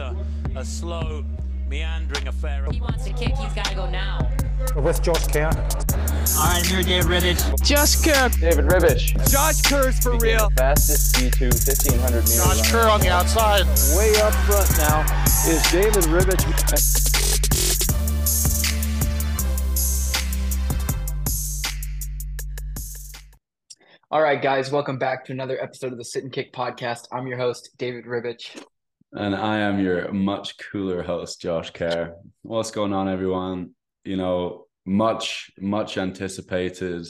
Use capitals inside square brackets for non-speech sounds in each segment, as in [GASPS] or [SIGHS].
a, a slow, meandering affair. He wants to kick, he's got to go now. with Josh Kerr. All right, I'm here, David Ribich. Josh Kerr. David Ribich. Josh Kerr's for real. Fastest B2 1500 meter Josh. Kerr on the outside. Way up front now is David Ribich. All right, guys, welcome back to another episode of the Sit and Kick podcast. I'm your host, David Ribich. And I am your much cooler host, Josh Kerr. What's going on, everyone? You know, much, much anticipated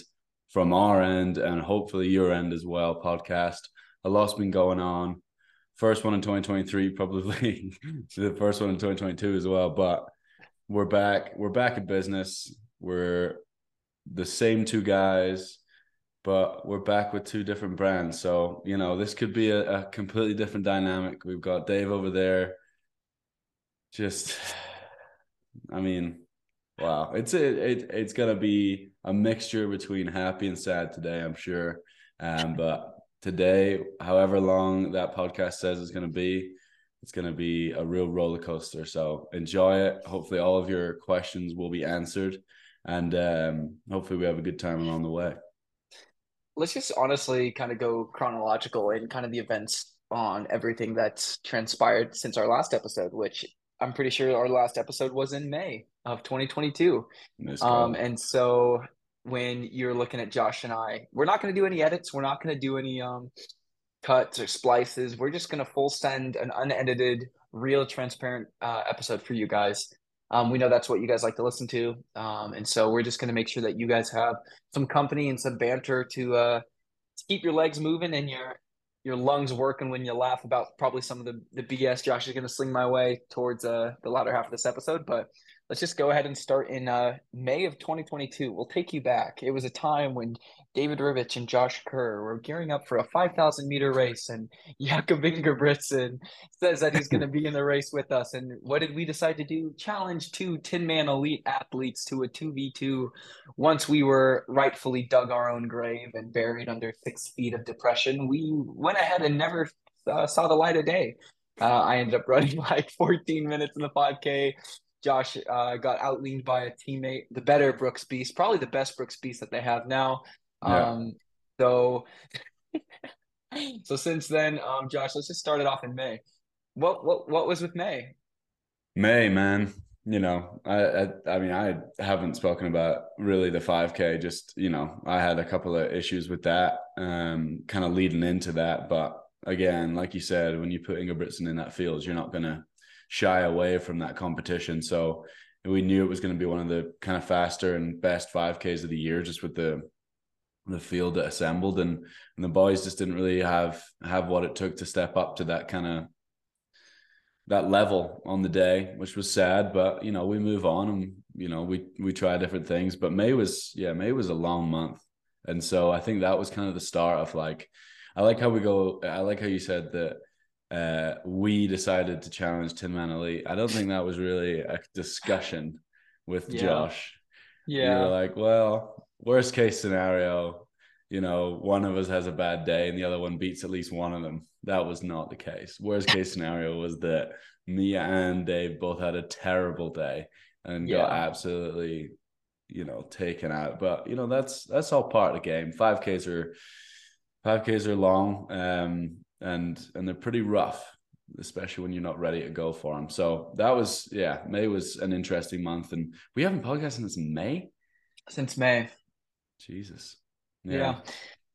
from our end and hopefully your end as well, podcast. A lot's been going on. First one in 2023, probably [LAUGHS] the first one in 2022 as well. But we're back. We're back in business. We're the same two guys but we're back with two different brands. So, you know, this could be a, a, completely different dynamic. We've got Dave over there. Just, [SIGHS] I mean, wow. It's it, it it's gonna be a mixture between happy and sad today, I'm sure. Um, but today, however long that podcast says it's gonna be, it's gonna be a real roller coaster. So enjoy it. Hopefully all of your questions will be answered. And um, hopefully we have a good time along the way let's just honestly kind of go chronological in kind of the events on everything that's transpired since our last episode, which I'm pretty sure our last episode was in May of 2022. Um, and so when you're looking at Josh and I, we're not going to do any edits. We're not going to do any um, cuts or splices. We're just going to full send an unedited, real, transparent uh, episode for you guys. Um, we know that's what you guys like to listen to. Um, and so we're just going to make sure that you guys have some company and some banter to, uh, to keep your legs moving and your your lungs working when you laugh about probably some of the, the BS Josh is going to sling my way towards uh, the latter half of this episode. But let's just go ahead and start in uh, May of 2022. We'll take you back. It was a time when David Ribich and Josh Kerr were gearing up for a 5,000 meter race, and [LAUGHS] Jakob Ingebrigtsen says that he's going to be in the race with us. And what did we decide to do? Challenge two Tinman Elite athletes to a 2v2 once we were rightfully dug our own grave and buried under six feet of depression. We went ahead and never uh, saw the light of day. Uh, I ended up running [LAUGHS] like 14 minutes in the 5K. Josh uh, got outleaned by a teammate, the better Brooks Beast, probably the best Brooks Beast that they have now. Yeah. Um, so, [LAUGHS] so since then, um, Josh, let's just start it off in May. What what what was with May? May, man. You know, I, I I mean, I haven't spoken about really the 5K. Just you know, I had a couple of issues with that, um, kind of leading into that. But again, like you said, when you put Ingebrigtsen in that field, you're not gonna shy away from that competition. So we knew it was going to be one of the kind of faster and best 5Ks of the year, just with the the field that assembled. And and the boys just didn't really have have what it took to step up to that kind of that level on the day which was sad. But you know we move on and you know we we try different things. But may was yeah may was a long month. And so i think that was kind of the start of like i like how we go i like how you said that uh we decided to challenge Tinman Elite i don't think that was really a discussion with Yeah. josh Yeah. you were like well worst case scenario, you know, one of us has a bad day and the other one beats at least one of them. That was not the case. Worst case scenario was that me and Dave both had a terrible day and got absolutely, you know, taken out. But you know, that's that's all part of the game. Five Ks are five Ks are long, um, and and they're pretty rough, especially when you're not ready to go for them. So that was yeah, May was an interesting month, and we haven't podcasted since May. Since May. Jesus. Yeah.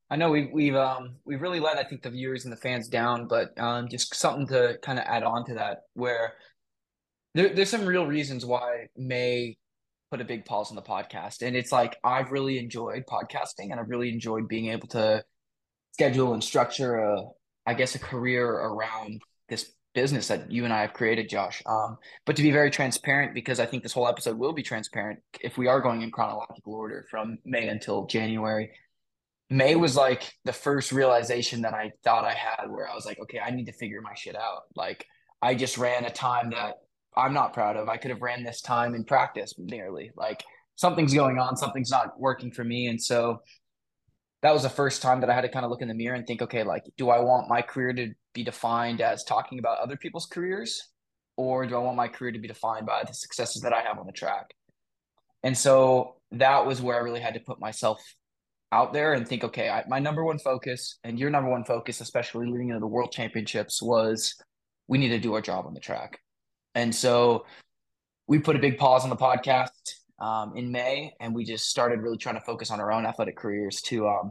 I know we've we've um we've really let I think the viewers and the fans down, but um just something to kind of add on to that where there, there's some real reasons why May put a big pause on the podcast. And it's like I've really enjoyed podcasting and I've really enjoyed being able to schedule and structure a I guess a career around this business that you and I have created, Josh. Um, but to be very transparent, because I think this whole episode will be transparent if we are going in chronological order from May until January. May was like the first realization that I thought I had where I was like, okay, I need to figure my shit out. Like I just ran a time that I'm not proud of. I could have ran this time in practice nearly. Like something's going on, something's not working for me. And so that was the first time that I had to kind of look in the mirror and think, okay, like, do I want my career to be defined as talking about other people's careers? or do I want my career to be defined by the successes that I have on the track? And so that was where I really had to put myself out there and think, okay, I, my number one focus and your number one focus, especially leading into the world championships, was we need to do our job on the track. And so we put a big pause on the podcast um, in May, and we just started really trying to focus on our own athletic careers to um,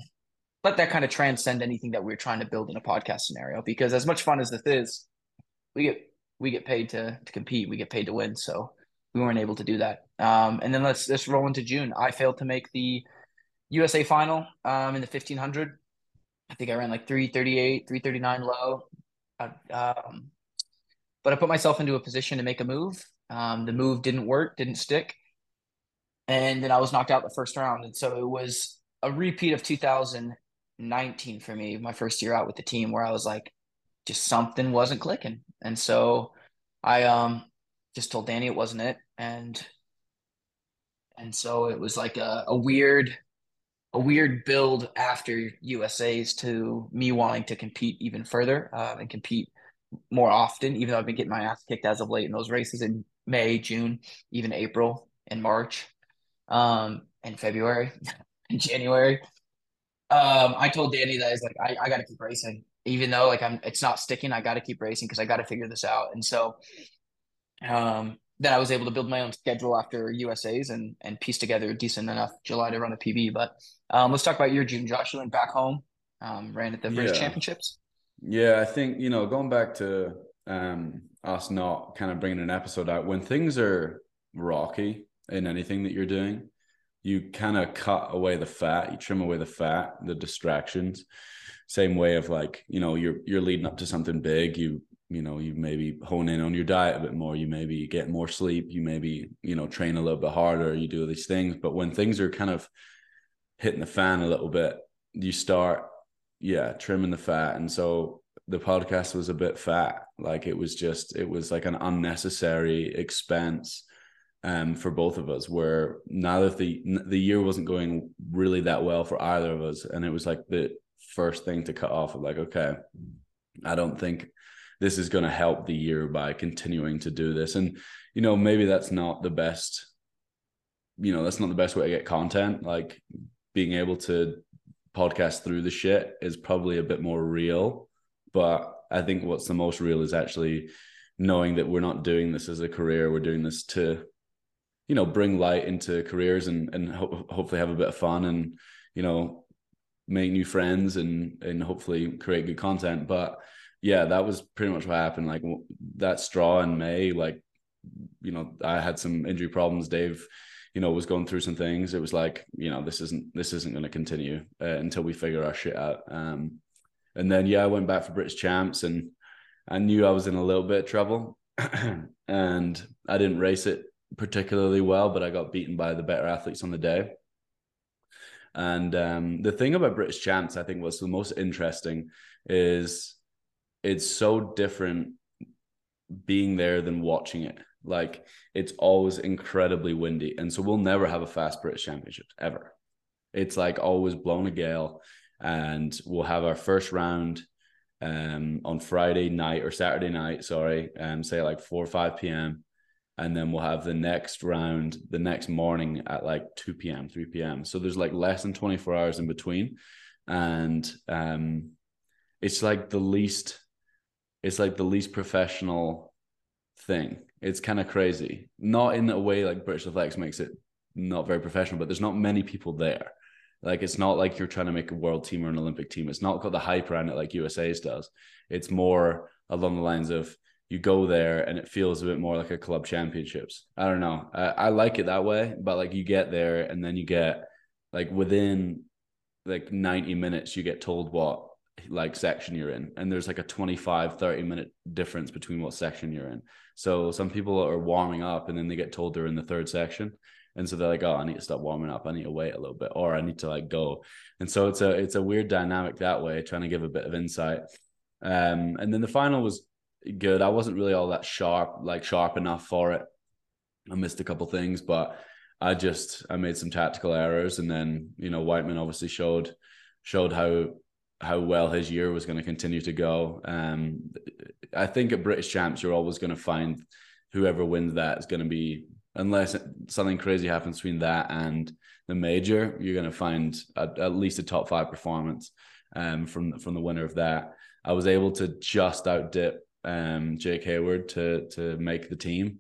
let that kind of transcend anything that we are trying to build in a podcast scenario. Because as much fun as this is, we get we get paid to to compete, we get paid to win. So we weren't able to do that. Um, and then let's let's roll into June. I failed to make the USA final um, in the fifteen hundred. I think I ran like three thirty eight, three thirty nine low. Um, but I put myself into a position to make a move. Um, the move didn't work, didn't stick, and then I was knocked out the first round. And so it was a repeat of 2019 for me, my first year out with the team, where I was like, just something wasn't clicking, and so I um just told Danny it wasn't it, and and so it was like a, a weird a weird build after USA's to me wanting to compete even further uh, and compete more often, even though I've been getting my ass kicked as of late in those races in May, June, even April and March, um, in February [LAUGHS] and January. Um, I told Danny that I was like, I, I got to keep racing, even though like I'm, it's not sticking. I got to keep racing because I got to figure this out. And so, um, then I was able to build my own schedule after USA's and and piece together decent enough July to run a PB. But um, let's talk about your June. Joshua went back home, um, ran at the British Yeah. Championships. Yeah, I think, you know, going back to um us not kind of bringing an episode out when things are rocky in anything that you're doing, you kind of cut away the fat, you trim away the fat, the distractions. Same way of like, you know, you're you're leading up to something big, you you know, you maybe hone in on your diet a bit more, you maybe get more sleep, you maybe, you know, train a little bit harder, you do these things, but when things are kind of hitting the fan a little bit, you start yeah, trimming the fat. And so the podcast was a bit fat. Like it was just, it was like an unnecessary expense um, for both of us. Where now that the the year wasn't going really that well for either of us, and it was like the first thing to cut off. Of like, okay, I don't think this is going to help the year by continuing to do this. And you know, maybe that's not the best. You know, that's not the best way to get content. Like being able to podcast through the shit is probably a bit more real. But I think what's the most real is actually knowing that we're not doing this as a career. We're doing this to, you know, bring light into careers and and ho- hopefully have a bit of fun and you know make new friends and and hopefully create good content. But yeah, that was pretty much what happened. Like that straw in May, like you know, I had some injury problems. Dave you know was going through some things it was like you know this isn't this isn't going to continue uh, until we figure our shit out um and then yeah i went back for british champs and i knew i was in a little bit of trouble [CLEARS THROAT] and i didn't race it particularly well but i got beaten by the better athletes on the day and um the thing about british champs i think was the most interesting is it's so different being there than watching it like it's always incredibly windy. And so we'll never have a fast British Championships ever. It's like always blowing a gale. And we'll have our first round um on Friday night or Saturday night, sorry, um, say like four or five PM. And then we'll have the next round the next morning at like 2 p.m., 3 p.m. So there's like less than 24 hours in between. And um it's like the least it's like the least professional thing. It's kind of crazy. Not in a way like British Athletics makes it not very professional, but there's not many people there. Like it's not like you're trying to make a world team or an Olympic team. It's not got the hype around it like USA's does. It's more along the lines of you go there and it feels a bit more like a club championships. I don't know. I, I like it that way, but like you get there and then you get like within like 90 minutes, you get told what like section you're in. And there's like a 25 30 minute difference between what section you're in. So some people are warming up and then they get told they're in the third section. And so they're like oh i need to stop warming up. I need to wait a little bit or i need to like go. And so it's a it's a weird dynamic that way trying to give a bit of insight. Um and then the final was good i wasn't really all that sharp like sharp enough for it i missed a couple things but i just i made some tactical errors and then you know Wightman obviously showed showed how how well his year was going to continue to go. Um, I think at British Champs, you're always going to find whoever wins that is going to be, unless something crazy happens between that and the major, you're going to find at, at least a top five performance um, from from the winner of that. I was able to just outdip um, Jake Heyward to to make the team,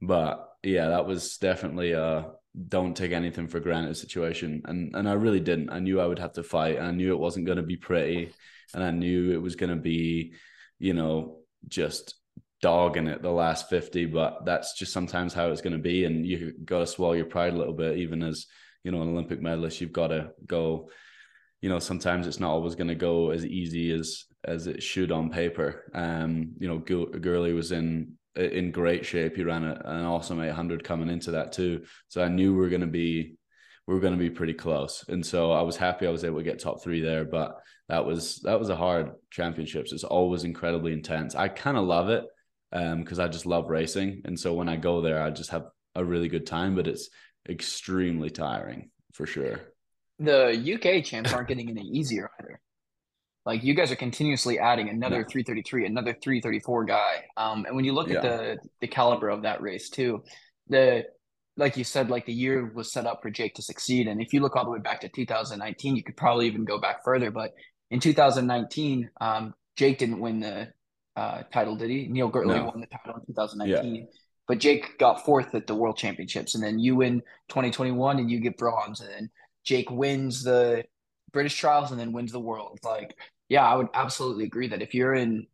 but yeah, that was definitely a don't take anything for granted situation, and and I really didn't. I knew I would have to fight, I knew it wasn't going to be pretty, and I knew it was going to be, you know, just dogging it the last 50 but that's just sometimes how it's going to be and you got to swallow your pride a little bit even as you know an olympic medalist. You've got to go you know sometimes it's not always going to go as easy as as it should on paper um you know Gourley was in in great shape he ran an awesome 800 coming into that too so i knew we were going to be we were going to be pretty close and so i was happy i was able to get top three there but that was that was a hard championships it's always incredibly intense i kind of love it um because I just love racing. And so when I go there, I just have a really good time, but it's extremely tiring for sure. The UK champs aren't getting any easier either. Like you guys are continuously adding another no. 333, another 334 guy. Um, and when you look yeah. at the the caliber of that race too, the like you said, like the year was set up for Jake to succeed. And if you look all the way back to 2019, you could probably even go back further. But in 2019, um, Jake didn't win the uh, title, did he? Neil Gourley no. won the title in 2019. Yeah. But Jake got fourth at the World Championships, and then you win 2021 and you get bronze, and then Jake wins the British trials and then wins the world. Like, yeah, I would absolutely agree that if you're in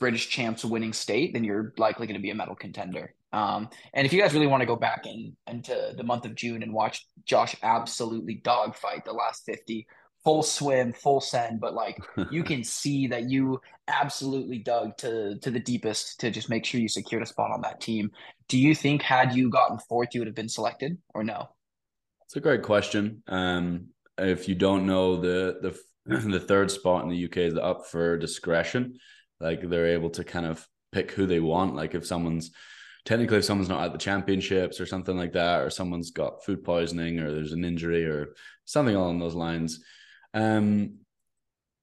British champs winning state, then you're likely going to be a medal contender. Um, and if you guys really want to go back in into the month of June and watch Josh absolutely dogfight the last 50, full swim, full send, but like you [LAUGHS] can see that you absolutely dug to to the deepest to just make sure you secured a spot on that team. Do you think had you gotten fourth, you would have been selected or no? It's a great question. Um, if you don't know the the [CLEARS THROAT] the third spot in the UK is up for discretion. Like they're able to kind of pick who they want. Like if someone's technically if someone's not at the championships or something like that, or someone's got food poisoning or there's an injury or something along those lines, um,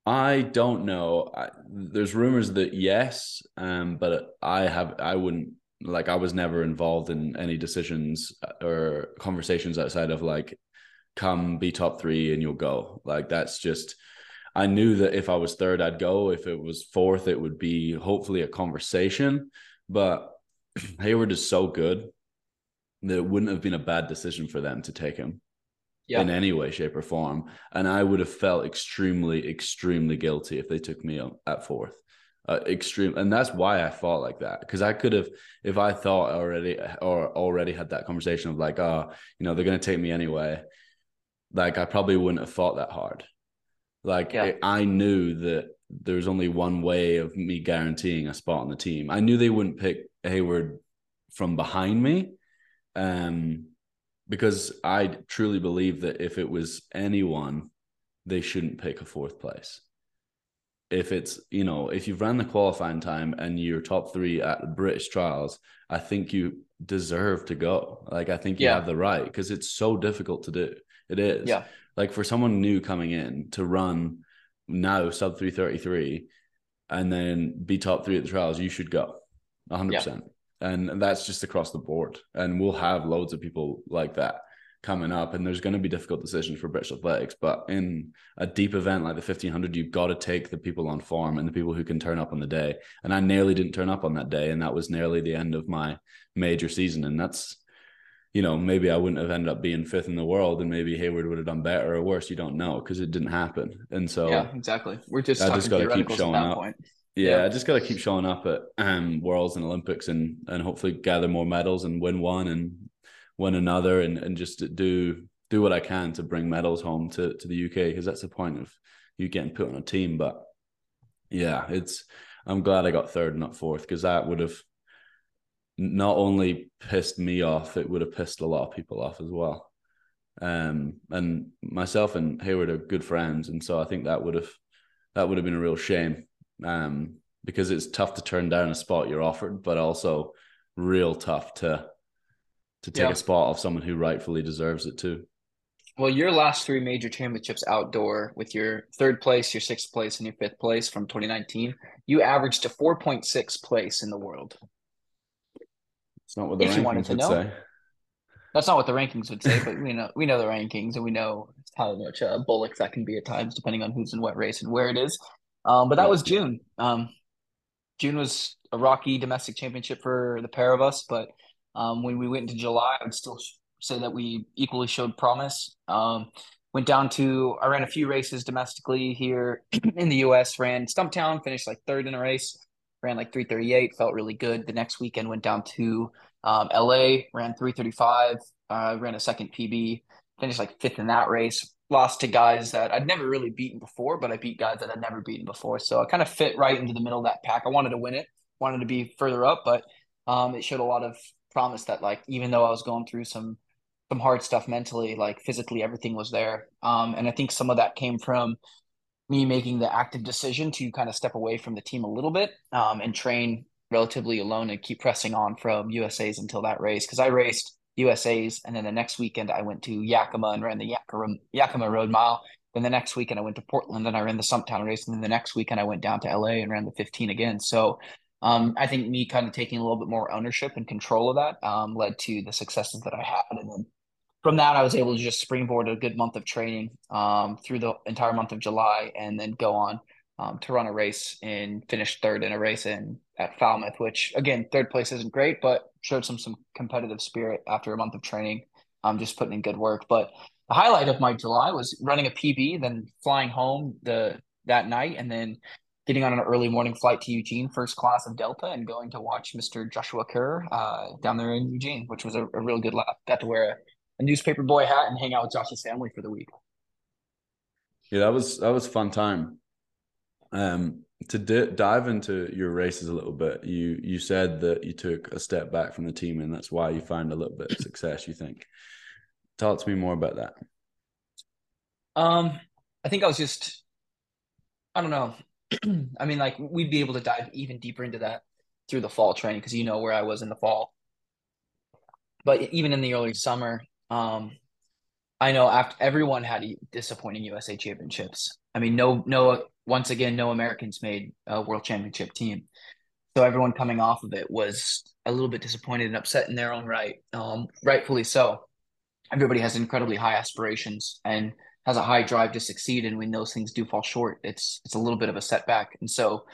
I don't know. I, there's rumors that yes, um, but I have I wouldn't like I was never involved in any decisions or conversations outside of like come be top three and you'll go. Like that's just I knew that if I was third, I'd go. If it was fourth, it would be hopefully a conversation. But [CLEARS THROAT] Heyward is so good that it wouldn't have been a bad decision for them to take him yeah. in any way, shape, or form. And I would have felt extremely, extremely guilty if they took me at fourth. Uh, extreme, and that's why I fought like that because I could have, if I thought already or already had that conversation of like, oh, you know, they're gonna take me anyway. Like I probably wouldn't have fought that hard. Like yeah. I knew that there was only one way of me guaranteeing a spot on the team. I knew they wouldn't pick Heyward from behind me. Um, because I truly believe that if it was anyone, they shouldn't pick a fourth place. If it's, you know, if you've ran the qualifying time and you're top three at the British trials, I think you deserve to go. Like, I think you yeah. have the right because it's so difficult to do. It is. Yeah. Like, for someone new coming in to run now sub 333 and then be top three at the trials, you should go 100%. Yeah and that's just across the board. And we'll have loads of people like that coming up, and there's going to be difficult decisions for British athletics. But in a deep event like the 1500, you've got to take the people on form and the people who can turn up on the day. And I nearly didn't turn up on that day, and that was nearly the end of my major season. And that's you know, maybe I wouldn't have ended up being fifth in the world, and maybe Heyward would have done better or worse. You don't know because it didn't happen. And so, yeah, exactly. We're just I just got to keep showing up. Point. Yeah, yeah, I just got to keep showing up at um, Worlds and Olympics and and hopefully gather more medals and win one and win another and and just do do what I can to bring medals home to to the UK because that's the point of you getting put on a team. But yeah, it's I'm glad I got third, not fourth, because that would have not only pissed me off, it would have pissed a lot of people off as well. Um, and myself and Heyward are good friends, and so I think that would have that would have been a real shame um, because it's tough to turn down a spot you're offered, but also real tough to to take yeah. a spot off someone who rightfully deserves it too. Well, your last three major championships outdoor with your third place, your sixth place, and your fifth place from 2019, you averaged a 4.6 place in the world. It's not what the If you wanted to would know. say. That's not what the rankings would say, but we know we know the rankings and we know how much uh, bullocks that can be at times, depending on who's in what race and where it is. Um, but that was June. Um, June was a rocky domestic championship for the pair of us, but um, when we went into July, I would still say that we equally showed promise. Um, went down to I ran a few races domestically here [CLEARS THROAT] in the U.S. Ran Stumptown, finished like third in a race. Ran like 338, felt really good. The next weekend went down to um, LA, ran 335, uh, ran a second PB, finished like fifth in that race. Lost to guys that I'd never really beaten before, but I beat guys that I'd never beaten before. So I kind of fit right into the middle of that pack. I wanted to win it, wanted to be further up, but um, it showed a lot of promise that like even though I was going through some some hard stuff mentally, like physically everything was there. Um, and I think some of that came from me making the active decision to kind of step away from the team a little bit um, and train relatively alone and keep pressing on from USA's until that race. Because I raced USA's and then the next weekend I went to Yakima and ran the Yakima, Yakima Road Mile. Then the next weekend I went to Portland and I ran the Stumptown race. And then the next weekend I went down to LA and ran the 15 again. So um, I think me kind of taking a little bit more ownership and control of that um, led to the successes that I had. And then from that, I was able to just springboard a good month of training um, through the entire month of July, and then go on um, to run a race and finish third in a race in at Falmouth. Which again, third place isn't great, but showed some some competitive spirit after a month of training. Um, just putting in good work. But the highlight of my July was running a PB, then flying home the that night, and then getting on an early morning flight to Eugene, first class of Delta, and going to watch Mr. Joshua Kerr uh, down there in Eugene, which was a, a real good laugh. Got to wear a a newspaper boy hat and hang out with Josh's family for the week. Yeah, that was that was a fun time. Um, to di- dive into your races a little bit, you you said that you took a step back from the team, and that's why you found a little bit of success. You think? Talk to me more about that. Um, I think I was just, I don't know. [CLEARS THROAT] I mean, like we'd be able to dive even deeper into that through the fall training because you know where I was in the fall. But even in the early summer, um, I know after everyone had disappointing USA championships. I mean, no, no, once again, no Americans made a world championship team. So everyone coming off of it was a little bit disappointed and upset in their own right. Um, rightfully so. Everybody has incredibly high aspirations and has a high drive to succeed. And when those things do fall short, it's it's a little bit of a setback. And so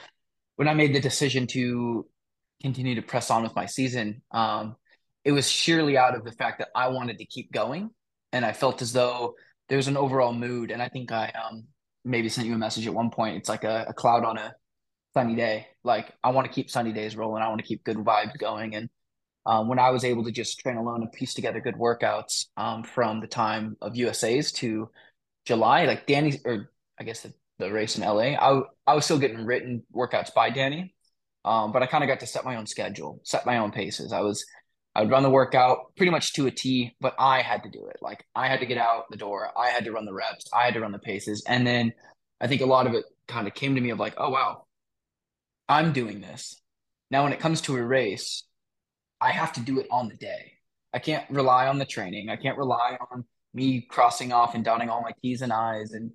when I made the decision to continue to press on with my season, um, it was sheerly out of the fact that I wanted to keep going. And I felt as though there was an overall mood. And I think I um, maybe sent you a message at one point. It's like a, a cloud on a sunny day. Like I want to keep sunny days rolling. I want to keep good vibes going. And um, when I was able to just train alone and piece together good workouts um, from the time of USA's to July, like Danny, or I guess the, the race in LA, I, I was still getting written workouts by Danny. Um, but I kind of got to set my own schedule, set my own paces. I was I would run the workout pretty much to a T, but I had to do it. Like I had to get out the door. I had to run the reps. I had to run the paces. And then I think a lot of it kind of came to me of like, oh, wow, I'm doing this. Now, when it comes to a race, I have to do it on the day. I can't rely on the training. I can't rely on me crossing off and dotting all my T's and I's and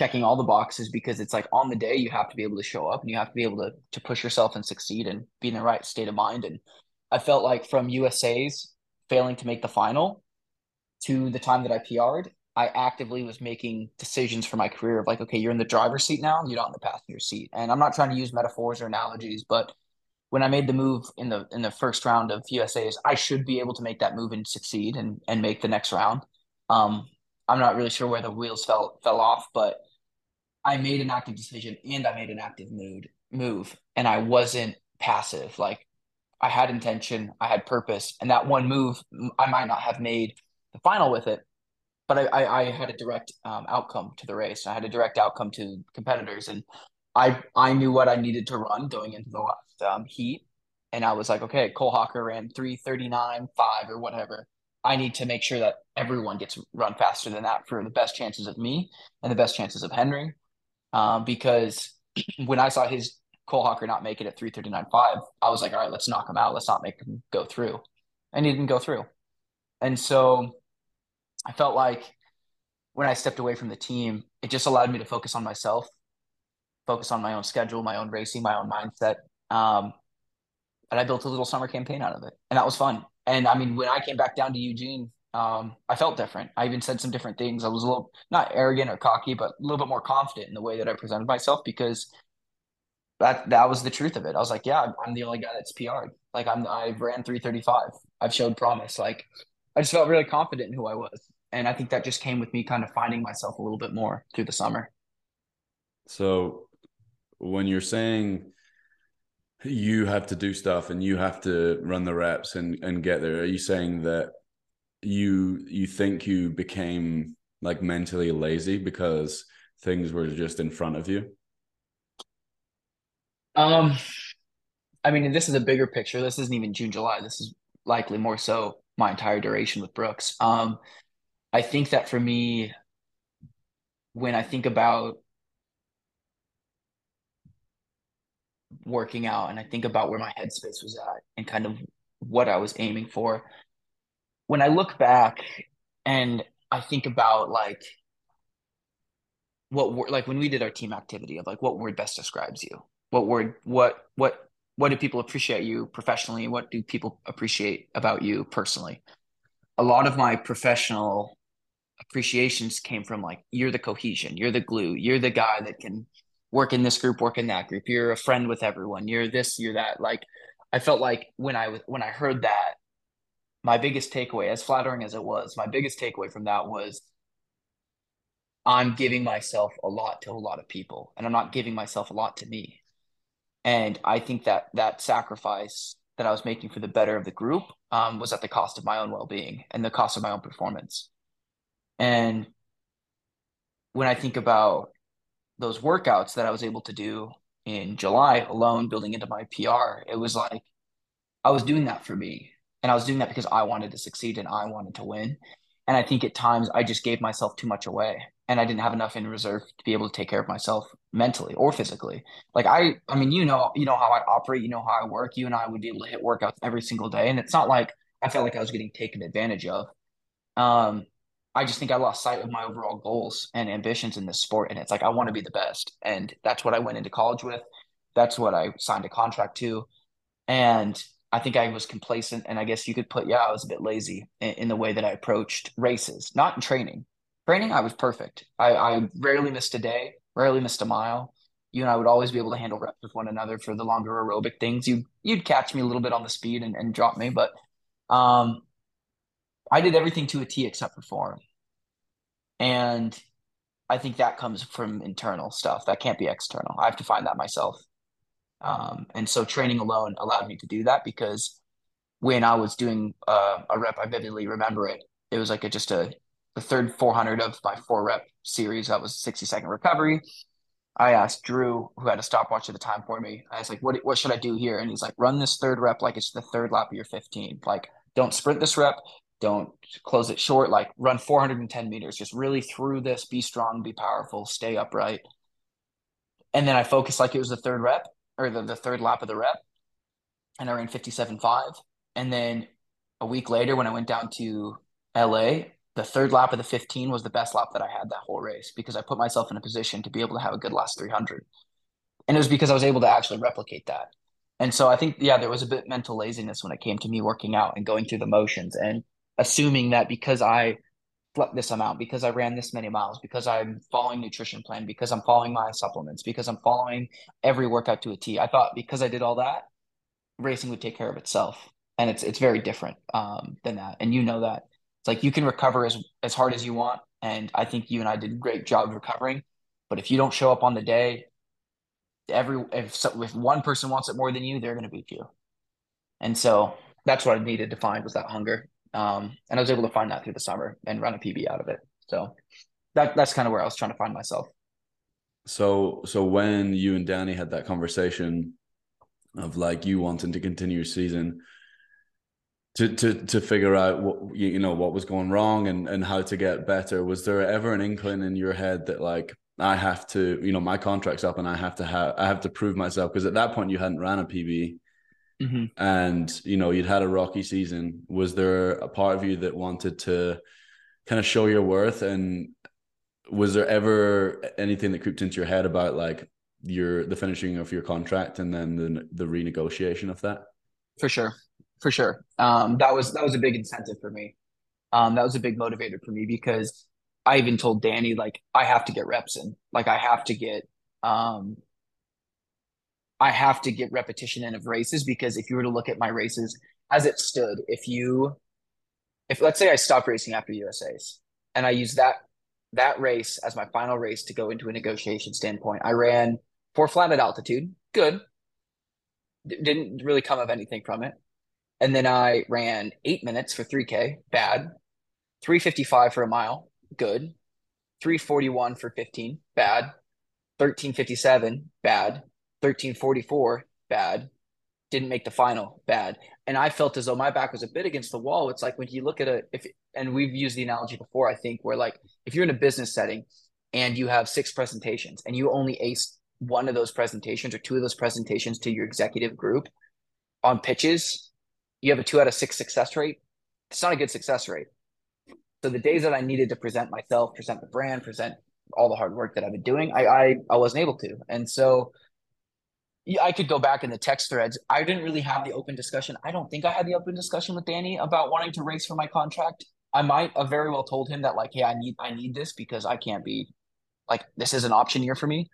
checking all the boxes because it's like on the day you have to be able to show up and you have to be able to to push yourself and succeed and be in the right state of mind. And I felt like from USA's failing to make the final to the time that I PR'd, I actively was making decisions for my career of like, okay, you're in the driver's seat now, you're not in the passenger seat. And I'm not trying to use metaphors or analogies, but when I made the move in the in the first round of USA's, I should be able to make that move and succeed and and make the next round. Um, I'm not really sure where the wheels fell fell off, but I made an active decision and I made an active mood move, and I wasn't passive. Like I had intention, I had purpose, and that one move I might not have made the final with it, but I I, I had a direct um, outcome to the race. I had a direct outcome to competitors, and I I knew what I needed to run going into the last um, heat, and I was like, okay, Cole Hocker ran three thirty nine five or whatever. I need to make sure that everyone gets run faster than that for the best chances of me and the best chances of Henry, um, because [CLEARS THROAT] when I saw his Cole Hocker not make it at 339.5, I was like, all right, let's knock him out. Let's not make him go through. And he didn't go through. And so I felt like when I stepped away from the team, it just allowed me to focus on myself, focus on my own schedule, my own racing, my own mindset. Um, and I built a little summer campaign out of it, and that was fun. And I mean, when I came back down to Eugene, um, I felt different. I even said some different things. I was a little not arrogant or cocky, but a little bit more confident in the way that I presented myself because that that was the truth of it. I was like, yeah, I'm the only guy that's PR'd. Like I'm I ran 335. I've showed promise. Like I just felt really confident in who I was. And I think that just came with me kind of finding myself a little bit more through the summer. So when you're saying you have to do stuff and you have to run the reps and, and get there, are you saying that you you think you became like mentally lazy because things were just in front of you? Um I mean, this is a bigger picture. This isn't even June, July. This is likely more so my entire duration with Brooks. Um, I think that for me, when I think about working out and I think about where my headspace was at and kind of what I was aiming for, when I look back and I think about like what like when we did our team activity of like what word best describes you, what word, what, what, what do people appreciate you professionally? What do people appreciate about you personally? A lot of my professional appreciations came from like you're the cohesion, you're the glue, you're the guy that can work in this group, work in that group. You're a friend with everyone. You're this, you're that. Like I felt like when I when I heard that, my biggest takeaway, as flattering as it was, my biggest takeaway from that was I'm giving myself a lot to a lot of people, and I'm not giving myself a lot to me. And I think that that sacrifice that I was making for the better of the group um, was at the cost of my own well being and the cost of my own performance. And when I think about those workouts that I was able to do in July alone, building into my PR, it was like I was doing that for me. And I was doing that because I wanted to succeed and I wanted to win. And I think at times I just gave myself too much away and I didn't have enough in reserve to be able to take care of myself mentally or physically. Like I, I mean, you know, you know how I operate, you know how I work. You and I would be able to hit workouts every single day, and it's not like I felt like I was getting taken advantage of. Um, I just think I lost sight of my overall goals and ambitions in this sport, and it's like I want to be the best, and that's what I went into college with. That's what I signed a contract to, and I think I was complacent, and I guess you could put, yeah, I was a bit lazy in, in the way that I approached races, not in training. Training, I was perfect. I, I rarely missed a day, rarely missed a mile. You and I would always be able to handle reps with one another for the longer aerobic things. You you'd catch me a little bit on the speed and, and drop me, but um, I did everything to a T except for form. And I think that comes from internal stuff. That can't be external. I have to find that myself. Um, and so training alone allowed me to do that because when I was doing uh, a rep, I vividly remember it. It was like a, just a the third 400 of my four rep series. That was 60 second recovery. I asked Drew, who had a stopwatch at the time for me. I was like, "What what should I do here?" And he's like, "Run this third rep like it's the third lap of your 15. Like, don't sprint this rep. Don't close it short. Like, run 410 meters. Just really through this. Be strong. Be powerful. Stay upright." And then I focused like it was the third rep, or the, the third lap of the rep, and I ran 57.5. And then a week later, when I went down to LA, the third lap of the 15 was the best lap that I had that whole race because I put myself in a position to be able to have a good last 300. And it was because I was able to actually replicate that. And so I think, yeah, there was a bit mental laziness when it came to me working out and going through the motions and assuming that because I this amount, because I ran this many miles, because I'm following nutrition plan, because I'm following my supplements, because I'm following every workout to a T. I thought because I did all that, racing would take care of itself. And it's it's very different um, than that. And you know that. It's like you can recover as as hard as you want. And I think you and I did a great job recovering. But if you don't show up on the day, every if so, if one person wants it more than you, they're going to beat you. And so that's what I needed to find was that hunger. Um, and I was able to find that through the summer and run a PB out of it. So that that's kind of where I was trying to find myself. So so when you and Danny had that conversation of like you wanting to continue your season to to to figure out what you know what was going wrong and and how to get better, was there ever an inkling in your head that like I have to, you know, my contract's up and I have to have I have to prove myself because at that point you hadn't ran a PB Mm-hmm. and you know you'd had a rocky season was there a part of you that wanted to kind of show your worth and was there ever anything that crept into your head about like your the finishing of your contract and then the the renegotiation of that? For sure, for sure. Um, that was that was a big incentive for me. Um, that was a big motivator for me because I even told Danny like I have to get reps in, like I have to get um, I have to get repetition in of races because if you were to look at my races as it stood, if you if let's say I stopped racing after USA's and I use that that race as my final race to go into a negotiation standpoint, I ran four flat at altitude, good. D- didn't really come of anything from it. And then I ran eight minutes for 3K, bad. 355 for a mile, good. 341 for 15, bad. 1357, bad. 1344, bad. Didn't make the final, bad. And I felt as though my back was a bit against the wall. It's like when you look at a if and we've used the analogy before, I think, where like if you're in a business setting and you have six presentations and you only ace one of those presentations or two of those presentations to your executive group on pitches, you have a two out of six success rate. It's not a good success rate. So the days that I needed to present myself, present the brand, present all the hard work that I've been doing, I I, I wasn't able to. And so I could go back in the text threads. I didn't really have the open discussion. I don't think I had the open discussion with Danny about wanting to race for my contract. I might have very well told him that like, hey, I need I need this because I can't be like this is an option year for me.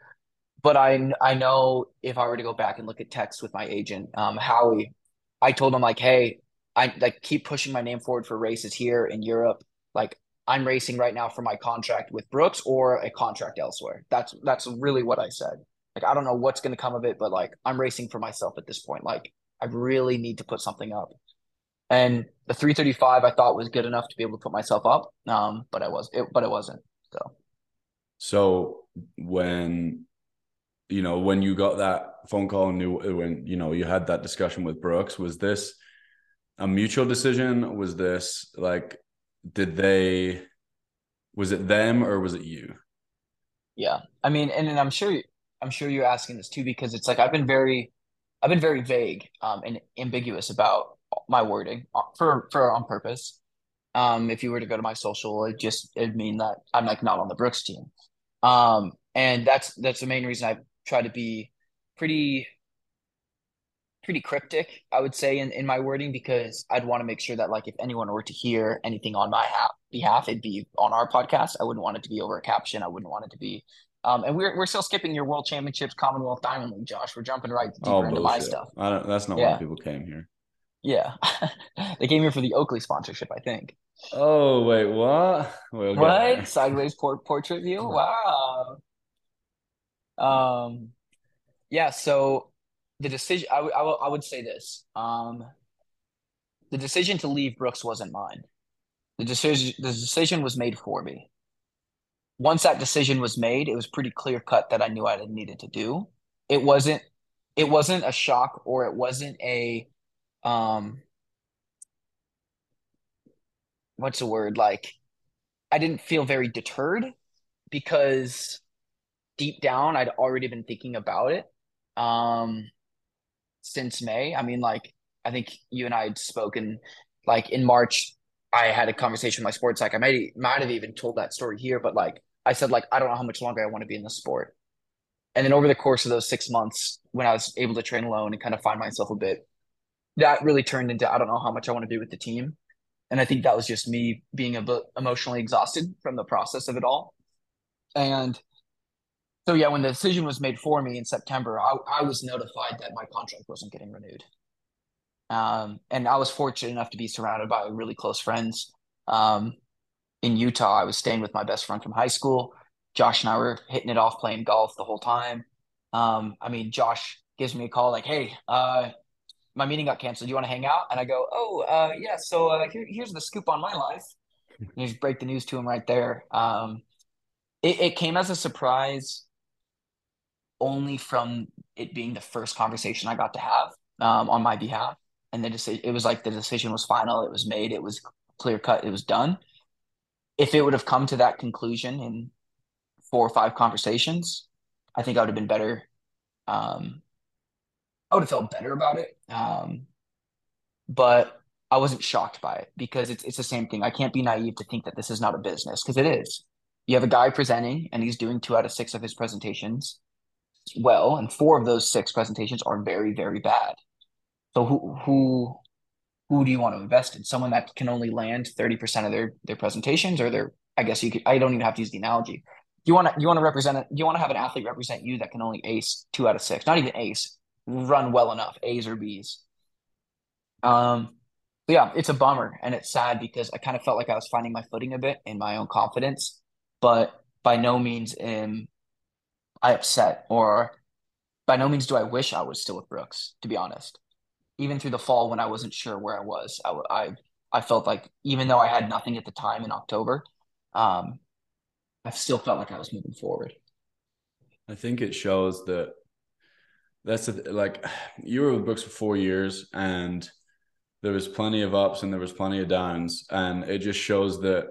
But I I know if I were to go back and look at text with my agent, um, Howie, I told him like, hey, I like keep pushing my name forward for races here in Europe. Like I'm racing right now for my contract with Brooks or a contract elsewhere. That's that's really what I said. Like I don't know what's going to come of it, but like I'm racing for myself at this point. Like I really need to put something up. And the 335 I thought was good enough to be able to put myself up. Um, but I was it, but it wasn't. So So when you know when you got that phone call and knew when you know you had that discussion with Brooks, was this a mutual decision? Was this like did they was it them or was it you? yeah, I mean, and, and I'm sure I'm sure you're asking this too because it's like I've been very I've been very vague um, and ambiguous about my wording uh, for for on purpose. Um, if you were to go to my social, it just it'd mean that I'm like not on the Brooks team. Um, and that's that's the main reason I try to be pretty pretty cryptic, I would say, in, in my wording because I'd want to make sure that like if anyone were to hear anything on my ha- behalf, it'd be on our podcast. I wouldn't want it to be over a caption. I wouldn't want it to be um, and we're we're still skipping your World Championships, Commonwealth, Diamond League, Josh. We're jumping right deeper Oh, into my stuff. I don't, that's not Yeah. why people came here. Yeah, [LAUGHS] they came here for the Oakley sponsorship, I think. Oh wait, what? We'll What sideways port portrait view? Wow. Um, yeah. So the decision, I I I would say this. Um, the decision to leave Brooks wasn't mine. The decision the decision was made for me. Once that decision was made, it was pretty clear cut that I knew I needed to do. It wasn't it wasn't a shock or it wasn't a um what's the word like I didn't feel very deterred because deep down I'd already been thinking about it um since May. I mean like I think you and I had spoken like in March I had a conversation with my sports psych. I might might have even told that story here, but like I said like I don't know how much longer I want to be in the sport. And then over the course of those six months, when I was able to train alone and kind of find myself a bit, that really turned into I don't know how much I want to do with the team. And I think that was just me being a bit emotionally exhausted from the process of it all. And so, yeah, when the decision was made for me in September, I, I was notified that my contract wasn't getting renewed. Um, and I was fortunate enough to be surrounded by really close friends. Um, in Utah, I was staying with my best friend from high school. Josh and I were hitting it off playing golf the whole time. Um, I mean, Josh gives me a call like, "Hey, uh, my meeting got canceled. Do you want to hang out?" And I go, "Oh, uh, yeah. So uh, here, here's the scoop on my life." And [LAUGHS] you just break the news to him right there. Um, it, it came as a surprise, only from it being the first conversation I got to have um, on my behalf, and the decision. It was like the decision was final. It was made. It was clear cut. It was done. If it would have come to that conclusion in four or five conversations, I think I would have been better. Um, I would have felt better about it. Um, but I wasn't shocked by it because it's it's the same thing. I can't be naive to think that this is not a business because it is. you have a guy presenting and he's doing two out of six of his presentations well, and four of those six presentations are very, very bad. So who who who do you want to invest in? Someone that can only land 30% of their their presentations or their I guess you could I don't even have to use the analogy. You want to you want to represent you want to have an athlete represent you that can only ace two out of six, not even ace, run well enough, A's or B's. Um yeah, it's a bummer and it's sad because I kind of felt like I was finding my footing a bit in my own confidence, but by no means am I upset or by no means do I wish I was still with Brooks, to be honest. Even through the fall when I wasn't sure where I was, I, I, I felt like even though I had nothing at the time in October, um, I still felt like I was moving forward. I think it shows that that's a, like [SIGHS] you were with Brooks for four years and there was plenty of ups and there was plenty of downs and it just shows that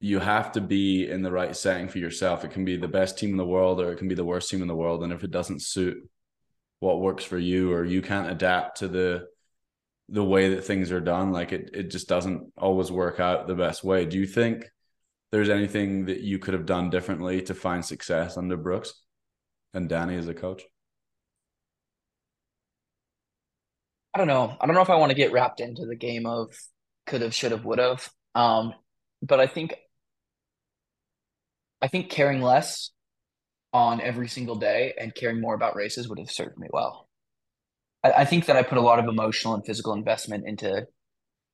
you have to be in the right setting for yourself. It can be the best team in the world or it can be the worst team in the world. And if it doesn't suit what works for you or you can't adapt to the the way that things are done, like it it just doesn't always work out the best way. Do you think there's anything that you could have done differently to find success under Brooks and Danny as a coach? I don't know. I don't know if I want to get wrapped into the game of could have, should have, would have. Um, but I think I think caring less on every single day and caring more about races would have served me well. I, I think that I put a lot of emotional and physical investment into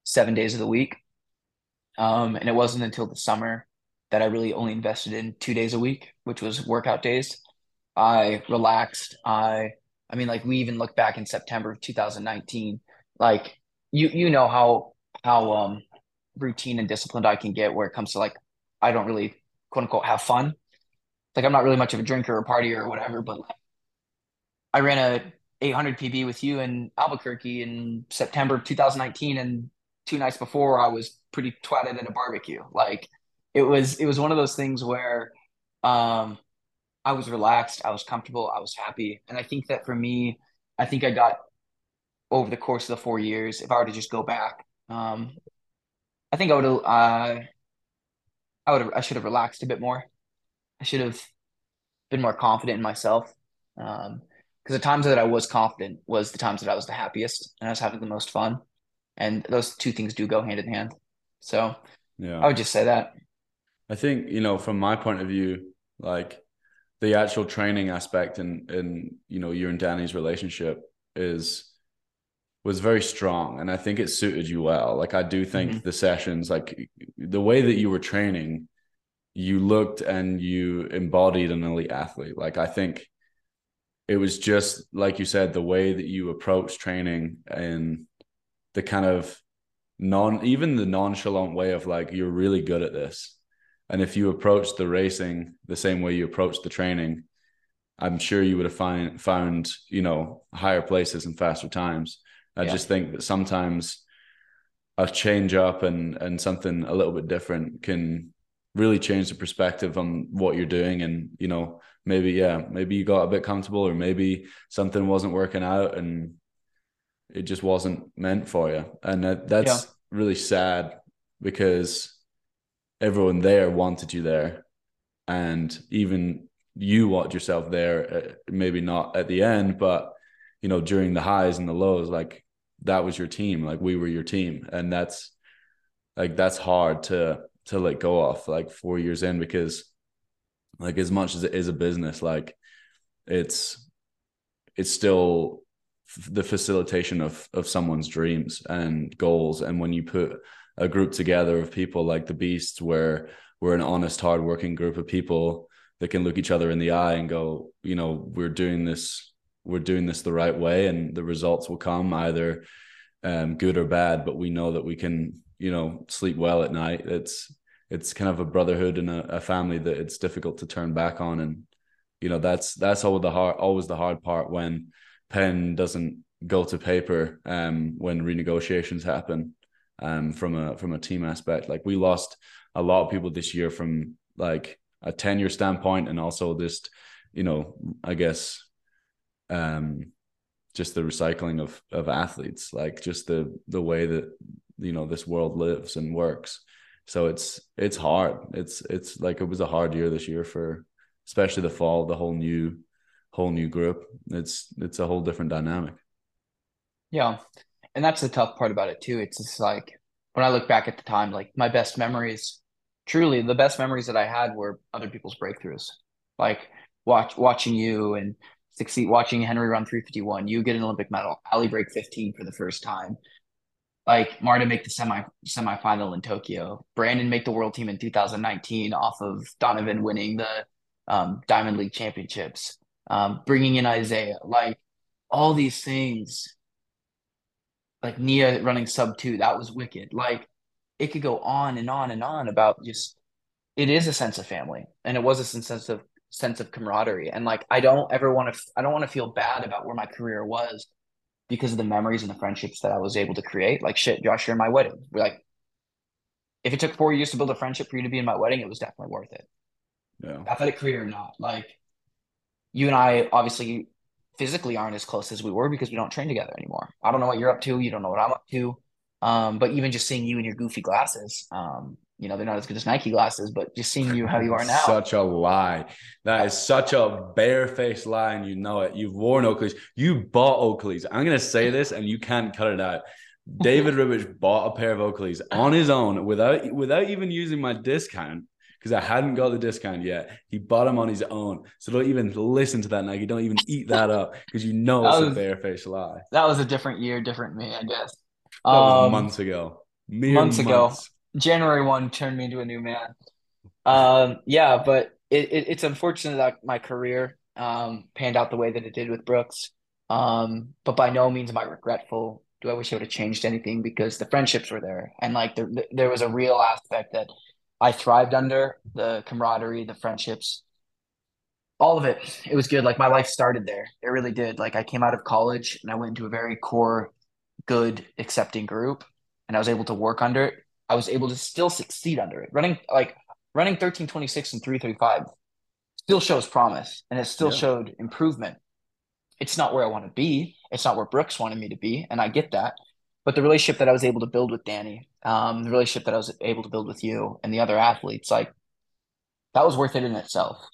seven days of the week. Um, and it wasn't until the summer that I really only invested in two days a week, which was workout days. I relaxed. I, I mean, like we even look back in September of 2019, like you, you know how, how, um, routine and disciplined I can get where it comes to like, I don't really quote unquote have fun. Like I'm not really much of a drinker or partier or whatever, but like, I ran a 800 PB with you in Albuquerque in September 2019, and two nights before I was pretty twatted at a barbecue. Like it was it was one of those things where um, I was relaxed, I was comfortable, I was happy, and I think that for me, I think I got over the course of the four years. If I were to just go back, um, I think I would have. Uh, I would. I should have relaxed a bit more. I should have been more confident in myself. Um, because the times that I was confident was the times that I was the happiest and I was having the most fun, and those two things do go hand in hand. So, yeah, I would just say that. I think you know, from my point of view, like the actual training aspect and and you know, you and Danny's relationship is was very strong and I think it suited you well. Like I do think mm-hmm. the sessions, like the way that you were training, you looked and you embodied an elite athlete. Like I think it was just like you said, the way that you approach training and the kind of non even the nonchalant way of like you're really good at this. And if you approach the racing the same way you approach the training, I'm sure you would have find, found, you know, higher places and faster times. I yeah. just think that sometimes a change up and and something a little bit different can really change the perspective on what you're doing and you know maybe yeah maybe you got a bit comfortable or maybe something wasn't working out and it just wasn't meant for you and that, that's yeah. really sad because everyone there wanted you there and even you want yourself there uh, maybe not at the end but you know during the highs and the lows like that was your team like we were your team and that's like that's hard to to let go of like four years in because like as much as it is a business like it's it's still the facilitation of of someone's dreams and goals. And when you put a group together of people like the beasts where we're an honest hardworking group of people that can look each other in the eye and go you know we're doing this we're doing this the right way and the results will come either um, good or bad but we know that we can you know sleep well at night it's it's kind of a brotherhood and a, a family that it's difficult to turn back on. And you know that's that's always the hard always the hard part when pen doesn't go to paper um when renegotiations happen um from a from a team aspect. Like we lost a lot of people this year from like a tenure standpoint and also just you know i guess um just the recycling of of athletes like just the the way that you know this world lives and works So it's it's hard. It's it's like it was a hard year this year for especially the fall, the whole new whole new group. It's it's a whole different dynamic. Yeah. And that's the tough part about it too. It's just like when I look back at the time, like my best memories, truly the best memories that I had were other people's breakthroughs. Like watch watching you and succeed watching Henry run 351, you get an Olympic medal, Ali break 15 for the first time. Like Marta make the semi semifinal in Tokyo, Brannon make the world team in 2019 off of Donavan winning the um, Diamond League championships, um, bringing in Isaiah, like all these things like Nia running sub two, that was wicked. Like it could go on and on and on about just it is a sense of family and it was a sense of sense of camaraderie. And like I don't ever want to I don't want to feel bad about where my career was because of the memories and the friendships that I was able to create. Like shit, Josh, you're in my wedding. We're like if it took four years to build a friendship for you to be in my wedding, it was definitely worth it. Yeah. Athletic career or not. Like you and I obviously physically aren't as close as we were because we don't train together anymore. I don't know what you're up to. You don't know what I'm up to. Um, but even just seeing you in your goofy glasses, um, you know, they're not as good as Nike glasses, but just seeing you how you are now. Such a lie. That is such a barefaced lie, and you know it. You've worn Oakleys. You bought Oakleys. I'm gonna say [LAUGHS] this, and you can't cut it out. [LAUGHS] David Ribich bought a pair of Oakleys on his own without without even using my discount because I hadn't got the discount yet. He bought them on his own. So don't even listen to that Nike. Don't even eat that up because you know That it's was- a barefaced lie. That was a different year, different me, I guess. That was Um, months ago. Mere months ago. January one turned me into a new man. Um, yeah, but it, it, it's unfortunate that my career um, panned out the way that it did with Brooks. Um, but by no means am I regretful. Do I wish I would have changed anything because the friendships were there and like there was a real aspect that I thrived under the camaraderie, the friendships, all of it. It was good. Like my life started there. It really did. Like I came out of college and I went into a very core, good, accepting group, and I was able to work under it. I was able to still succeed under it. Running like running 1326 and 335 still shows promise and it still Yeah. showed improvement. It's not where I want to be. It's not where Brooks wanted me to be, and I get that. But the relationship that I was able to build with Danny, um, the relationship that I was able to build with you and the other athletes, like that was worth it in itself.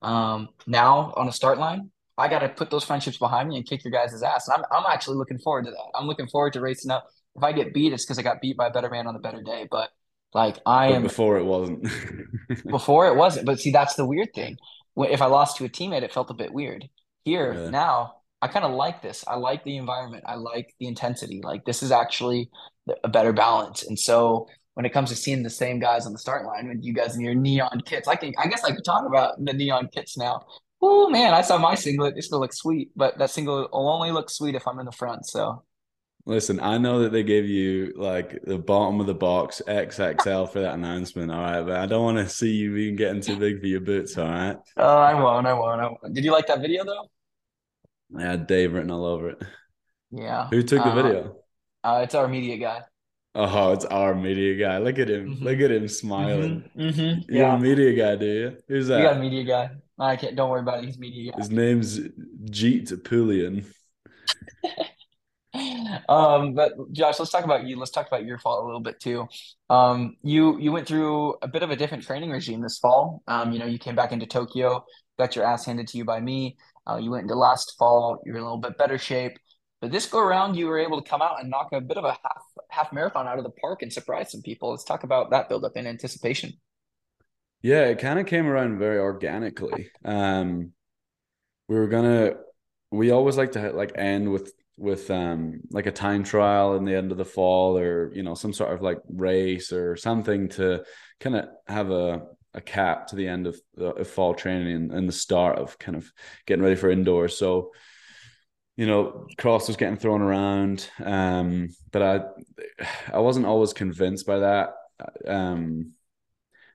Um, now on a start line, I got to put those friendships behind me and kick your guys' ass. And I'm, I'm actually looking forward to that. I'm looking forward to racing up. If I get beat, it's because I got beat by a better man on a better day. But like I But am before it wasn't. [LAUGHS] before it wasn't. But see, that's the weird thing. If I lost to a teammate, it felt a bit weird. Here Yeah. now, I kind of like this. I like the environment. I like the intensity. Like this is actually a better balance. And so when it comes to seeing the same guys on the start line with you guys in your neon kits, I can I guess I could talk about the neon kits now. Oh man, I saw my singlet. It's gonna look sweet, but that singlet will only look sweet if I'm in the front. So Listen, I know that they gave you like the bottom of the box XXL for that announcement, all right, but I don't want to see you even getting too big for your boots, all right? uh, I won't. I won't. I won't. Did you like that video though? Yeah, Dave written all over it. Yeah. Who took the Uh, video? Uh, it's our media guy. Oh, it's our media guy. Look at him. Mhm. Look at him smiling. Mm-hmm. You're Yeah. a media guy, do you? Who's that? We got a media guy. I can't. Don't worry about it. He's media guy. His name's Jeet Pulian. Um, but Josh, let's talk about you. Let's talk about your fall a little bit too. Um, you you went through a bit of a different training regime this fall. Um, you know, you came back into Tokyo, got your ass handed to you by me. Uh, you went into last fall. You're in a little bit better shape. But this go around, you were able to come out and knock a bit of a half half marathon out of the park and surprise some people. Let's talk about that build up in anticipation. Yeah, it kind of came around very organically. Um, we were gonna, we always like to like end with with um like a time trial in the end of the fall or you know some sort of like race or something to kind of have a a cap to the end of, uh, of fall training and, and the start of kind of getting ready for indoors. So, you know, cross was getting thrown around, um, but I I wasn't always convinced by that. Um,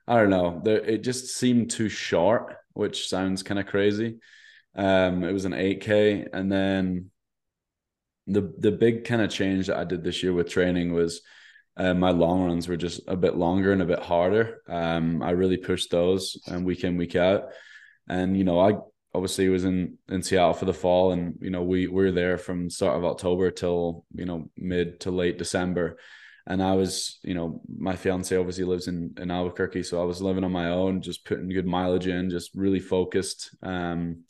I don't know. There, it just seemed too short, which sounds kind of crazy. Um, it was an 8K, and then the the big kind of change that I did this year with training was uh, my long runs were just a bit longer and a bit harder. Um, I really pushed those and week in week out, and you know I obviously was in in Seattle for the fall, and you know we we were there from start of October till you know mid to late December, and I was, you know, my fiance obviously lives in in Albuquerque, so I was living on my own, just putting good mileage in, just really focused. Um,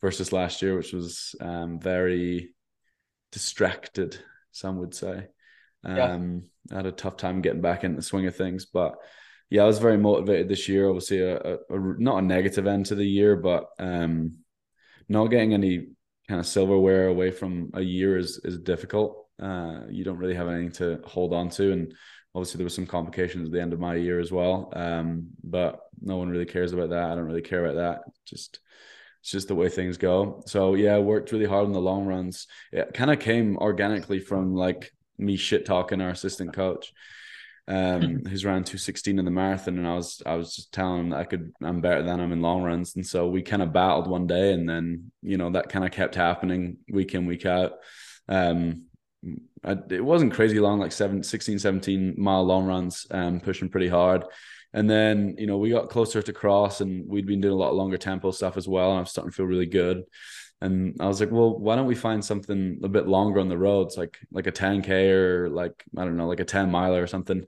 versus last year, which was um very distracted, some would say. Um, I had a tough time getting back into the swing of things, but yeah, I was very motivated this year. Obviously, a, a, a not a negative end to the year, but um, not getting any kind of silverware away from a year is is difficult. Uh, you don't really have anything to hold on to, and obviously there was some complications at the end of my year as well. Um, but no one really cares about that. I don't really care about that. Just it's just the way things go. So yeah, worked really hard on the long runs. It kind of came organically from like me shit talking our assistant coach um [LAUGHS] who's ran 216 in the marathon and I was I was just telling him that I could I'm better than him in long runs and so we kind of battled one day and then you know that kind of kept happening week in week out um I, it wasn't crazy long like seven 16 17 mile long runs um pushing pretty hard and then you know we got closer to cross and we'd been doing a lot of longer tempo stuff as well and I'm starting to feel really good and I was like, well, why don't we find something a bit longer on the roads, like like a 10k or like I don't know, like a 10 miler or something.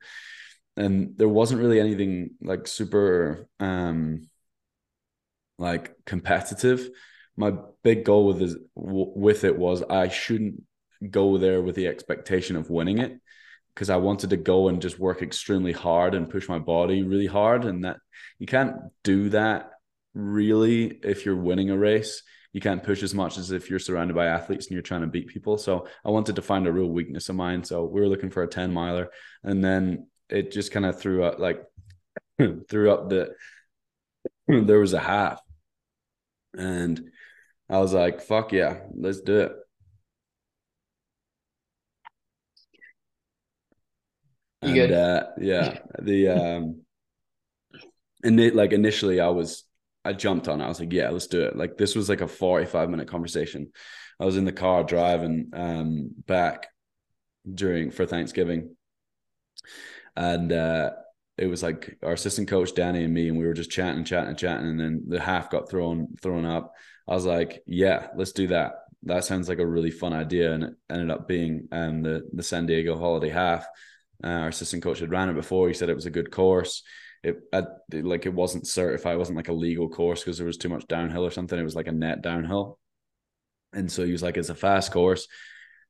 And there wasn't really anything like super um like competitive. My big goal with this with it was I shouldn't go there with the expectation of winning it because I wanted to go and just work extremely hard and push my body really hard and that you can't do that really if you're winning a race you can't push as much as if you're surrounded by athletes and you're trying to beat people. So I wanted to find a real weakness of mine. So we were looking for a 10 miler. And then it just kind of threw up like [LAUGHS] threw up the [CLEARS THROAT] there was a half. And I was like, fuck yeah, let's do it. You and, good? Uh, yeah, the um, and it, like initially, I was I jumped on. it. I was like, yeah, let's do it. Like this was like a 45 minute conversation. I was in the car driving um back during for Thanksgiving. And uh it was like our assistant coach Danny and me, and we were just chatting, chatting, chatting, and then the half got thrown thrown up. I was like, "Yeah, let's do that. That sounds like a really fun idea." And it ended up being um the the San Diego Holiday Half. Uh, our assistant coach had ran it before. He said it was a good course it like it wasn't certified. It wasn't like a legal course because there was too much downhill or something. It was like a net downhill, and so he was like, "It's a fast course.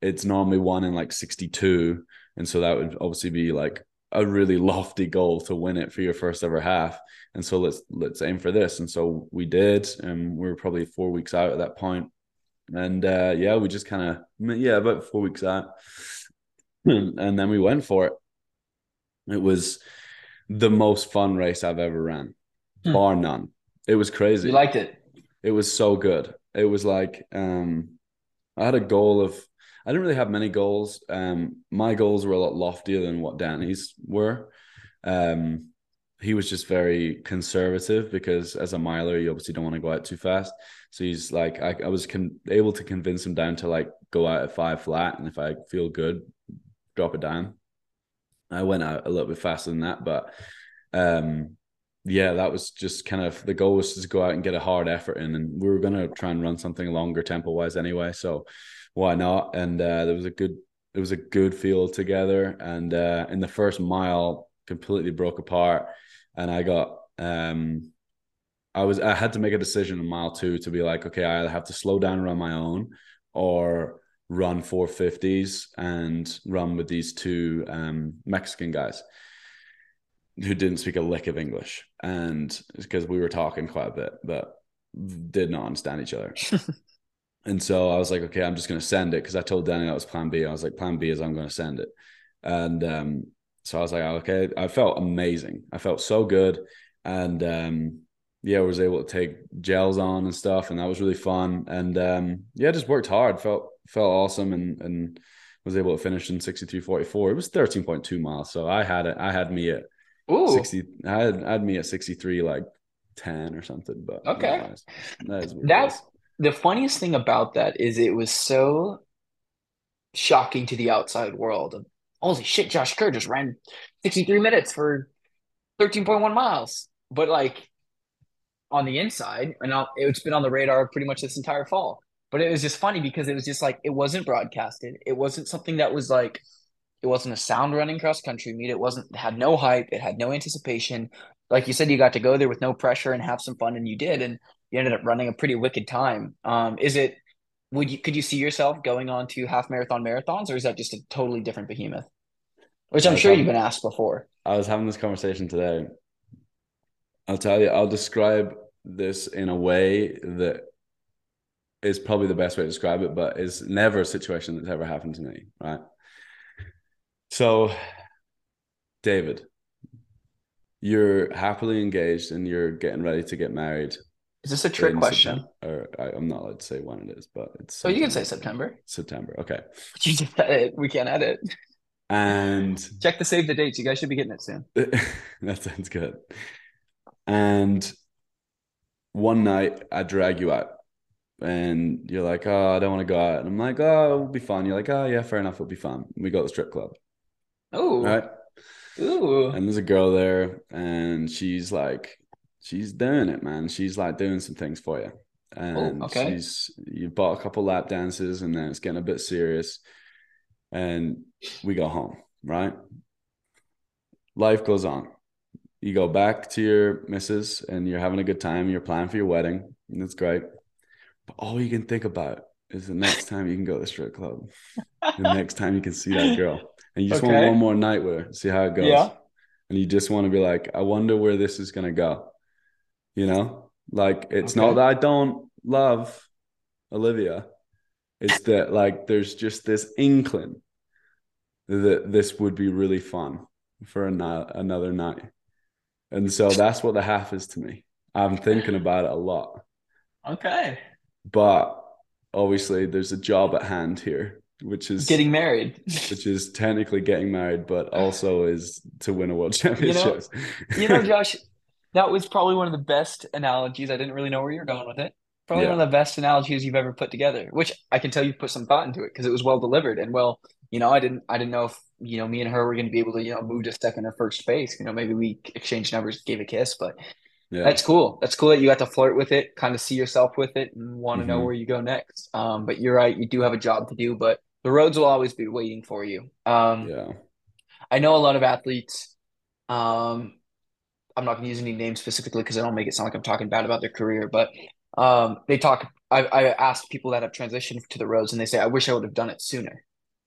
It's normally one in like sixty two, and so that would obviously be like a really [LAUGHS] lofty goal to win it for your first ever half. And so let's let's aim for this. And so we did, and we were probably four weeks out at that point. And uh, yeah, we just kind of yeah, about four weeks out, [CLEARS THROAT] and then we went for it. It was the most fun race I've ever ran, hmm. bar none. It was crazy. You liked it. It was so good. It was like um, I had a goal of. I didn't really have many goals. Um, my goals were a lot loftier than what Danny's were. Um, he was just very conservative because as a miler, you obviously don't want to go out too fast. So he's like, I, I was con- able to convince him down to like go out at five flat, and if I feel good, drop it down. I went out a little bit faster than that, but um, yeah, that was just kind of the goal was to go out and get a hard effort in, and we were gonna try and run something longer tempo wise anyway. So why not? And uh, there was a good, it was a good feel together, and uh, in the first mile, completely broke apart, and I got um, I was I had to make a decision in mile two to be like, okay, I either have to slow down and run my own, or run 450s and run with these two um, Mexican guys who didn't speak a lick of English. And because we were talking quite a bit, but did not understand each other. [LAUGHS] and so I was like, okay, I'm just going to send it because I told Danny that was plan B. I was like, plan B is I'm going to send it. And um, so I was like, okay, I felt amazing. I felt so good. And um, yeah, I was able to take gels on and stuff, and that was really fun. And um, yeah, just worked hard. Felt felt awesome, and and was able to finish in sixty three forty four. It was thirteen point two miles, so I had it. I had me at Ooh. sixty. I had, I had me at sixty three, like ten or something. But okay, no, that is that's the funniest thing about that is it was so shocking to the outside world. Holy shit, Josh Kerr just ran 63 minutes for 13.1 miles. But like on the inside, and I'll, it's been on the radar pretty much this entire fall. But it was just funny because it was just like it wasn't broadcasted. It wasn't something that was like It wasn't a sound running cross country meet. It wasn't it had no hype. It had no anticipation. Like you said, you got to go there with no pressure and have some fun, and you did, and you ended up running a pretty wicked time. Um, is it? Would you could you see yourself going on to half marathon marathons, or is that just a totally different behemoth? Which I'm sure had- you've been asked before. I was having this conversation today. I'll tell you, I'll describe this in a way that is probably the best way to describe it, but is never a situation that's ever happened to me, right? So, David, you're happily engaged and you're getting ready to get married. Is this a trick question? September- Or I, I'm not allowed to say when it is, but it's So you can say September. September. Okay. [LAUGHS] You just said it. We can't edit. And Check the save the dates. You guys should be getting it soon. [LAUGHS] that sounds good. And one night I drag you out and you're like, oh, I don't want to go out. And I'm like, oh, it'll be fun. You're like, oh, yeah, fair enough. It'll be fun. We go to the strip club. Oh, Right. ooh. And there's a girl there and she's like, she's doing it, man. She's like doing some things for you. Oh, and okay. she's, you bought a couple lap dances and then it's getting a bit serious. And we go home, right? Life goes on. You go back to your missus and you're having a good time. You're planning for your wedding. And it's great. But all you can think about is the next [LAUGHS] time you can go to the strip club, the next time you can see that girl. And you just want one more night with her, see how it goes. Yeah. And you just want to be like, I wonder where this is going to go. You know, like it's Okay. not that I don't love Olivia, it's that like there's just this inkling that this would be really fun for a night, another night. And so that's what the half is to me. I'm thinking about it a lot, Okay. but obviously there's a job at hand here, which is Getting married. which is technically getting married, but also is to win a world You know- championship. You know, [LAUGHS] Josh, that was probably one of the best analogies. I didn't really know where you were going with it. Probably Yeah. one of the best analogies you've ever put together, which I can tell you put some thought into it because it was well delivered and well, you know, I didn't I didn't know if, you know, me and her were going to be able to, you know, move to second or first base. You know, maybe we exchanged numbers, gave a kiss, but yeah, that's cool. That's cool that you got to flirt with it, kind of see yourself with it and want to know Mhm. where you go next. Um, but you're right, you do have a job to do, but the roads will always be waiting for you. Um, yeah, I know a lot of athletes. Um, I'm not going to use any names specifically because I don't make it sound like I'm talking bad about their career, but um, they talk. I, I asked people that have transitioned to the roads, and they say, "I wish I would have done it sooner,"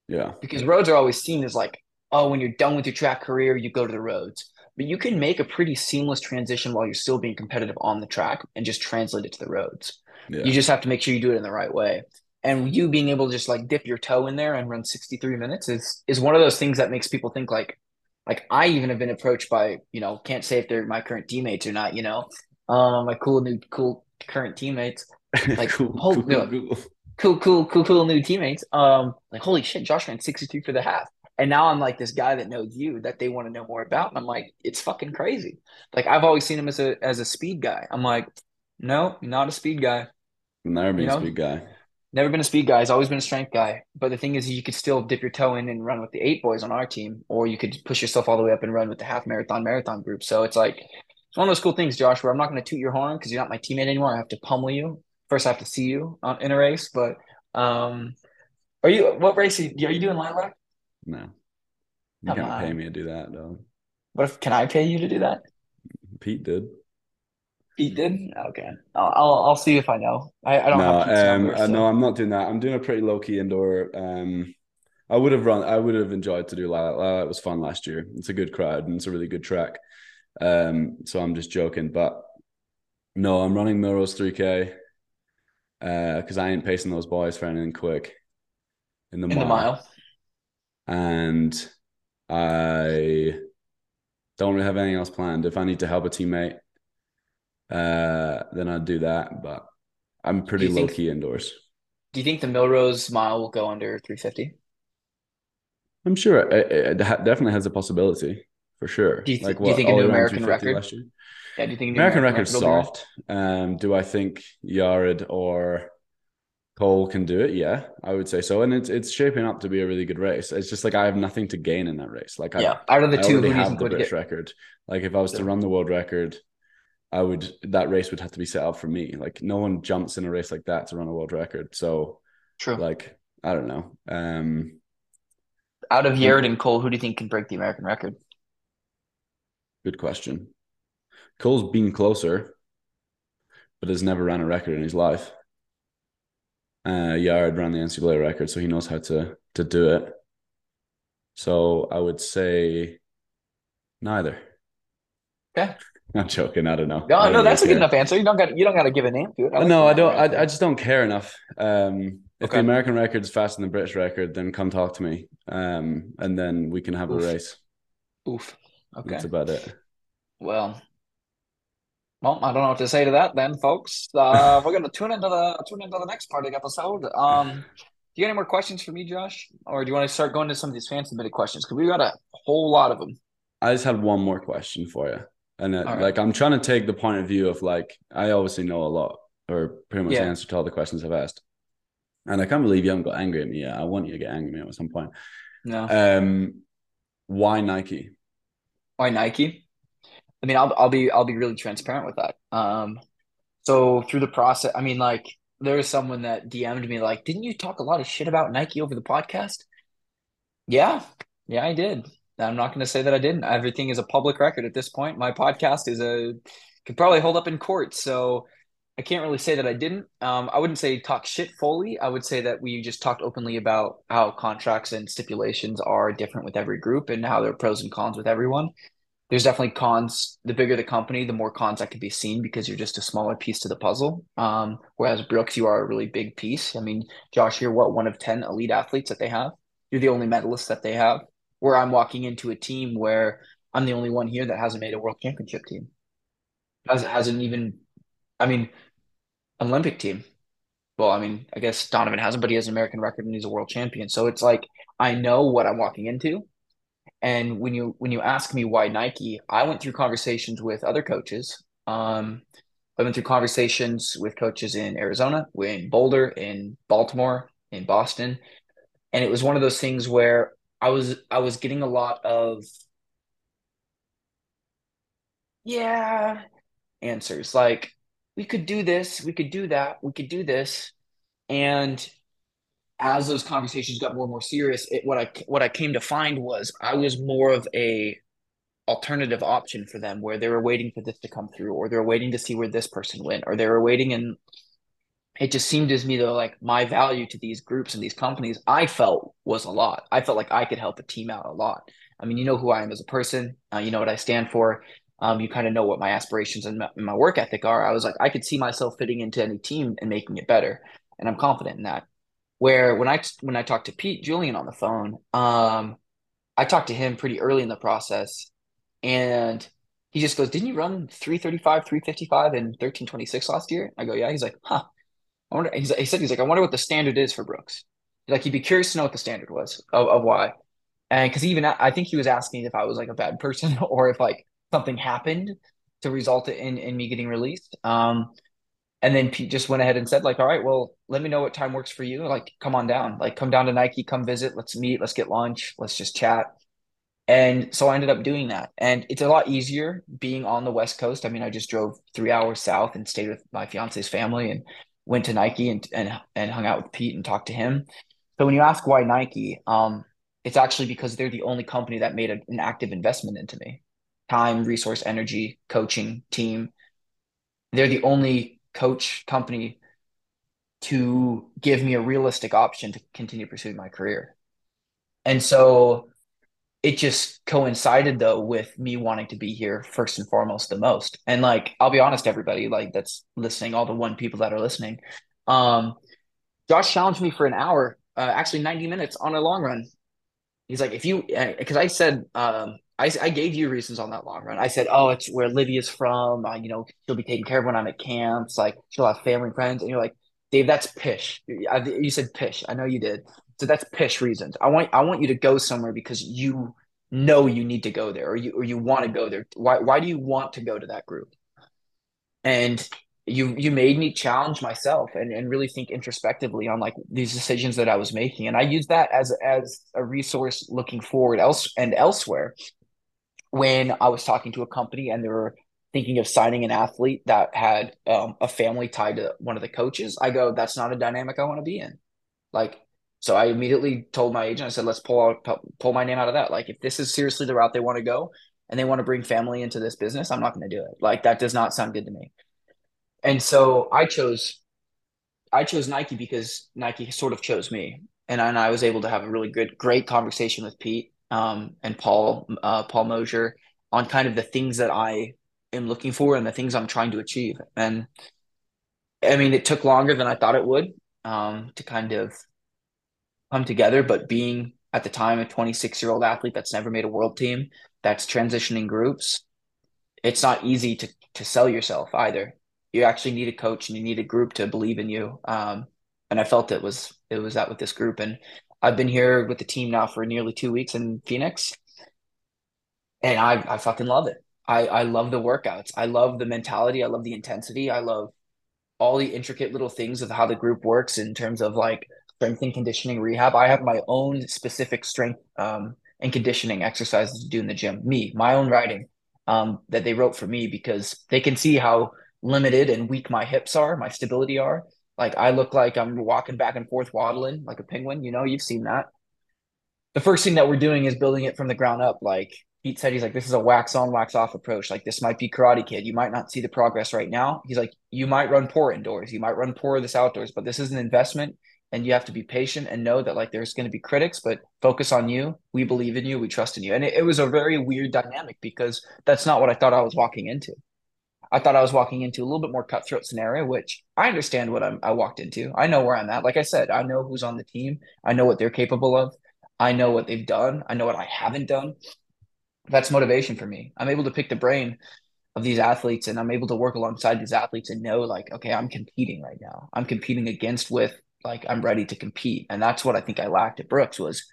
yeah, because roads are always seen as like, oh, when you're done with your track career, you go to the roads. But you can make a pretty seamless transition while you're still being competitive on the track and just translate it to the roads. yeah. You just have to make sure you do it in the right way. And you being able to just like dip your toe in there and run 63 minutes is is one of those things that makes people think like like I even have been approached by, you know, can't say if they're my current teammates or not, you know. Um my cool new cool current teammates. [LAUGHS] like, cool, cool, no. cool, cool. Cool, cool, cool, new teammates. Um like holy shit, Josh ran 63 for the half. And now I'm like this guy that knows you that they want to know more about. And I'm like, it's fucking crazy. Like I've always seen him as a as a speed guy. I'm like, no, not a speed guy. Never been You a speed guy. Never been a speed guy. He's always been a strength guy. But the thing is, you could still dip your toe in and run with the eight boys on our team, or you could push yourself all the way up and run with the half marathon marathon group. So it's like it's one of those cool things, Josh, where I'm not going to toot your horn because you're not my teammate anymore. I have to pummel you. First, I have to see you on, in a race. But um, are you? What race are you, are you doing? Line rock? No, you Come can't pay me to do that though. What if? Can I pay you to do that? Pete did. Pete did. Okay, I'll I'll, I'll see if I know. I, I don't no, um, number. uh, so- no, I'm not doing that. I'm doing a pretty low key indoor. Um, I would have run. I would have enjoyed to do Lilac. Lilac was fun last year. It's a good crowd and it's a really good track. Um, so I'm just joking, but no, I'm running Millrose 3K. Uh, because I ain't pacing those boys for anything quick in the in mile. the mile. and I don't really have anything else planned. If I need to help a teammate, uh, then I'd do that. But I'm pretty low think- key indoors. Do you think the Millrose mile will go under 350? I'm sure it, it ha- definitely has a possibility for sure. Do you, th- like do you think a new American 350 record? Yeah, do you think American record's record will be right? soft. Um, do I think Yared or Cole can do it? Yeah, I would say so. And it's it's shaping up to be a really good race. It's just like I have nothing to gain in that race. Like I, Yeah, out of the I two, who already do you have the British get? record. Like if I was to run the world record, I would that race would have to be set up for me. Like no one jumps in a race like that to run a world record. So True. like I don't know. Um out of Yared and Cole, who do you think can break the American record? Good question. Cole's been closer, but has never ran a record in his life. Uh, Yared ran the NCAA record, so he knows how to to do it. So I would say neither. Okay. [LAUGHS] I'm joking. I don't know. No, no, that's a good care. enough answer. You don't got you don't got to give a name to it. I no, I don't. I, I just don't care enough. Um, if Okay. the American record is faster than the British record, then come talk to me. Um, and then we can have Oof. a race. Oof. Okay. That's about it. Well, well, I don't know what to say to that then, folks. Uh, we're gonna tune into the tune into the next part of the episode. Um, do you got any more questions for me, Josh, or do you want to start going to some of these fan submitted questions? Because we got a whole lot of them. I just had one more question for you, and it, All right. like I'm trying to take the point of view of like I obviously know a lot, or pretty much Yeah. answer to all the questions I've asked, and I can't believe you haven't got angry at me yet. I want you to get angry at me at some point. No, Um, why Nike? why Nike? I mean, I'll I'll be I'll be really transparent with that. Um, so through the process, I mean, like there was someone that DM'd me like, "Didn't you talk a lot of shit about Nike over the podcast?" Yeah, yeah, I did. I'm not going to say that I didn't. Everything is a public record at this point. My podcast is a could probably hold up in court, so I can't really say that I didn't. Um, I wouldn't say talk shit fully. I would say that we just talked openly about how contracts and stipulations are different with every group and how there are pros and cons with everyone there's definitely cons. The bigger the company, the more cons that can be seen because you're just a smaller piece to the puzzle. Um, whereas Brooks, you are a really big piece. I mean, Josh, you're what one of ten elite athletes that they have. You're the only medalist that they have. Where I'm walking into a team where I'm the only one here that hasn't made a world championship team. Has hasn't even, I mean, Olympic team. Well, I mean, I guess Donavan hasn't, but he has an American record and he's a world champion. So it's like I know what I'm walking into. And when you when you ask me why Nike, I went through conversations with other coaches. Um, I went through conversations with coaches in Arizona, in Boulder, in Baltimore, in Boston, and it was one of those things where I was I was getting a lot of yeah. answers like we could do this, we could do that, we could do this, and as those conversations got more and more serious, it, what I what I came to find was I was more of a alternative option for them, where they were waiting for this to come through, or they're waiting to see where this person went, or they were waiting, and it just seemed as me though like my value to these groups and these companies I felt was a lot. I felt like I could help a team out a lot. I mean, you know who I am as a person, uh, you know what I stand for. Um, you kind of know what my aspirations and my, and my work ethic are. I was like, I could see myself fitting into any team and making it better, and I'm confident in that where when I when I talked to Pete Julian on the phone, um, I talked to him pretty early in the process, and he just goes, "Didn't you run 335, 355 and 1326 last year?" I go, "Yeah." He's like, "Huh." I wonder. He's, he said, "He's like, I wonder what the standard is for Brooks." Like he'd be curious to know what the standard was of, of why, and because even I think he was asking if I was like a bad [LAUGHS] person or if like something happened to result in in me getting released. Um, and then Pete just went ahead and said, like, all right, well, let me know what time works for you. Like, come on down. Like, come down to Nike, come visit. Let's meet. Let's get lunch. Let's just chat. And so I ended up doing that. And it's a lot easier being on the West Coast. I mean, I just drove three hours south and stayed with my fiance's family and went to Nike and and and hung out with Pete and talked to him. So when you ask why Nike, um, it's actually because they're the only company that made a, an active investment into me. Time, resource, energy, coaching, team. They're the only coach company to give me a realistic option to continue pursuing my career. And so it just coincided though with me wanting to be here first and foremost the most. And like I'll be honest, everybody like that's listening, all the one people that are listening. Um, Josh challenged me for an hour, uh, actually 90 minutes on a long run. He's like, if you, because I said, um, I, I gave you reasons on that long run. I said, oh, it's where Livia's from. Uh, you know, she'll be taken care of when I'm at camps. Like, she'll have family and friends. And you're like, Dave, that's pish. I, you said pish. I know you did. So that's pish reasons. I want I want you to go somewhere because you know you need to go there, or you or you want to go there. Why why do you want to go to that group? And you you made me challenge myself and, and really think introspectively on like these decisions that I was making. And I use that as as a resource looking forward else and elsewhere when I was talking to a company and they were thinking of signing an athlete that had um, a family tied to one of the coaches, I go, that's not a dynamic I want to be in. Like, So I immediately told my agent, I said, let's pull out pull my name out of that. Like if this is seriously the route they want to go and they want to bring family into this business, I'm not going to do it. Like that does not sound good to me. And so I chose I chose Nike because Nike sort of chose me. And, and I was able to have a really good, great conversation with Pete um, and Paul, uh, Paul Mosier on kind of the things that I am looking for and the things I'm trying to achieve. And I mean, it took longer than I thought it would um, to kind of come together, but being at the time a 26 year old athlete that's never made a world team, that's transitioning groups, it's not easy to to sell yourself either. You actually need a coach and you need a group to believe in you. Um, and I felt it was it was that with this group. And I've been here with the team now for nearly two weeks in Phoenix, and I I fucking love it. I I love the workouts. I love the mentality. I love the intensity. I love all the intricate little things of how the group works in terms of like strength and conditioning rehab. I have my own specific strength um, and conditioning exercises to do in the gym. Me, my own writing um, that they wrote for me because they can see how limited and weak my hips are, my stability are. Like I look like I'm walking back and forth waddling like a penguin. You know, you've seen that. The first thing that we're doing is building it from the ground up. Like Pete said, he's like, this is a wax on, wax off approach. Like this might be Karate Kid. You might not see the progress right now. He's like, you might run poor indoors, you might run poor this outdoors, but this is an investment and you have to be patient and know that like there's going to be critics but focus on you we believe in you we trust in you and it, it, was a very weird dynamic because that's not what i thought i was walking into i thought i was walking into a little bit more cutthroat scenario which i understand what I'm, i walked into. I know where i'm at. Like i said i know who's on the team. I know what they're capable of. I know what they've done. I know what i haven't done. That's motivation for me. I'm able to pick the brain of these athletes and i'm able to work alongside these athletes and know like okay i'm competing right now. I'm competing against with like I'm ready to compete. And that's what I think I lacked at Brooks was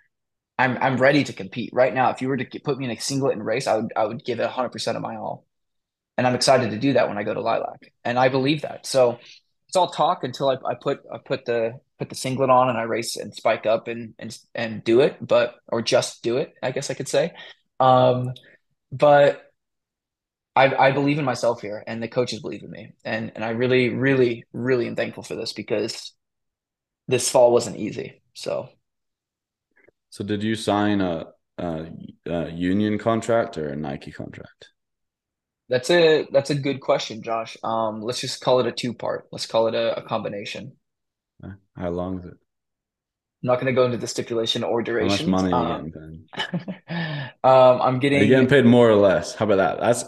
I'm I'm ready to compete. Right now. If you were to put me in a singlet and race, I would I would give it 100% of my all. And I'm excited to do that when I go to Lilac. And I believe that. So it's all talk until I, I put I put the put the singlet on and I race and spike up and and and do it, but or just do it, I guess I could say. Um, but I, I believe in myself here and the coaches believe in me. And and I really, really, really am thankful for this because this fall wasn't easy. So, so did you sign a, a, a union contract or a Nike contract? That's a that's a good question, Josh. Um, let's just call it a two part. Let's call it a, a combination. How long is it? I'm not going to go into the stipulation or duration. How much money are you getting paid? [LAUGHS] um, I'm getting. Are you getting paid more or less? How about that? That's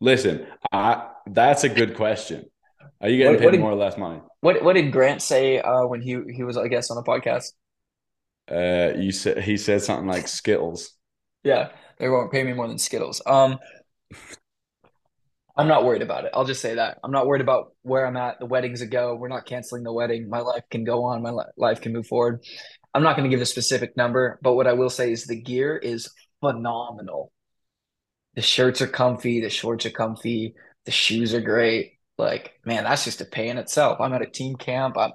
listen. I that's a good question. Are you getting what, paid what did, more or less money? What What did Grant say uh, when he he was I guess on the podcast? Uh, you said he said something like Skittles. yeah, they won't pay me more than Skittles. Um, I'm not worried about it. I'll just say that I'm not worried about where I'm at. The wedding's a go. We're not canceling the wedding. My life can go on. My life can move forward. I'm not going to give a specific number, but what I will say is the gear is phenomenal. The shirts are comfy. The shorts are comfy. The shoes are great like man that's just a pay in itself. I'm at a team camp. I'm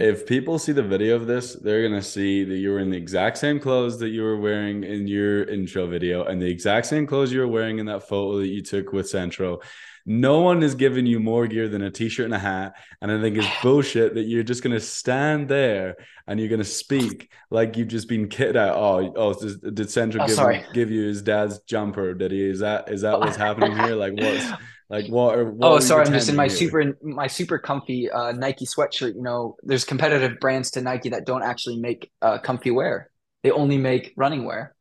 if people see the video of this they're gonna see that you were in the exact same clothes that you were wearing in your intro video and the exact same clothes you were wearing in that photo that you took with centro no one is giving you more gear than a t-shirt and a hat and i think it's [SIGHS] bullshit that you're just going to stand there and you're going to speak like you've just been kicked out uh, oh oh did centro oh, give, give you his dad's jumper? Did he is that is that what's happening here? Like [LAUGHS] what's like what? what oh, sorry, I'm just in my here? super my super comfy uh, Nike sweatshirt. You know, there's competitive brands to Nike that don't actually make uh, comfy wear. They only make running wear.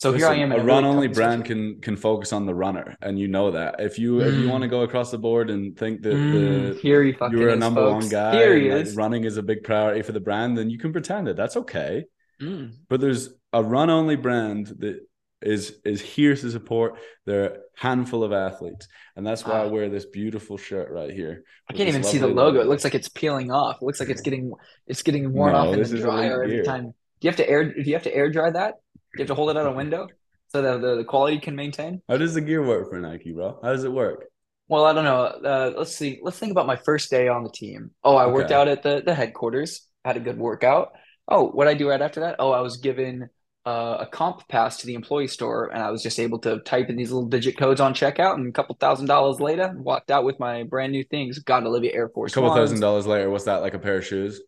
So Listen, here I am. A, run only brand can can focus on the runner, and you know that. If you mm. if you want to go across the board and think that mm. the here you're a number folks. one guy, here he is. Like running is a big priority for the brand, then you can pretend it. That's okay. Mm. But there's a run only brand that is is here to support their handful of athletes, and that's why I wear this beautiful shirt right here. I can't even see the logo. logo. It looks like it's peeling off. It looks like it's getting it's getting worn no, off in the dryer every time. Do you have to air? Do you have to air dry that? Do you have to hold it out a window so that the, the quality can maintain? How does the gear work for Nike, bro? How does it work? Well, I don't know. Uh, let's see. Let's think about my first day on the team. Oh, I okay. worked out at the the headquarters. Had a good workout. Oh, what I do right after that? Oh, I was given uh, a comp pass to the employee store, and I was just able to type in these little digit codes on checkout. And a couple thousand dollars later, walked out with my brand new things. Got an Olivia Air Force. A couple thousand dollars later, what's that like a pair of shoes?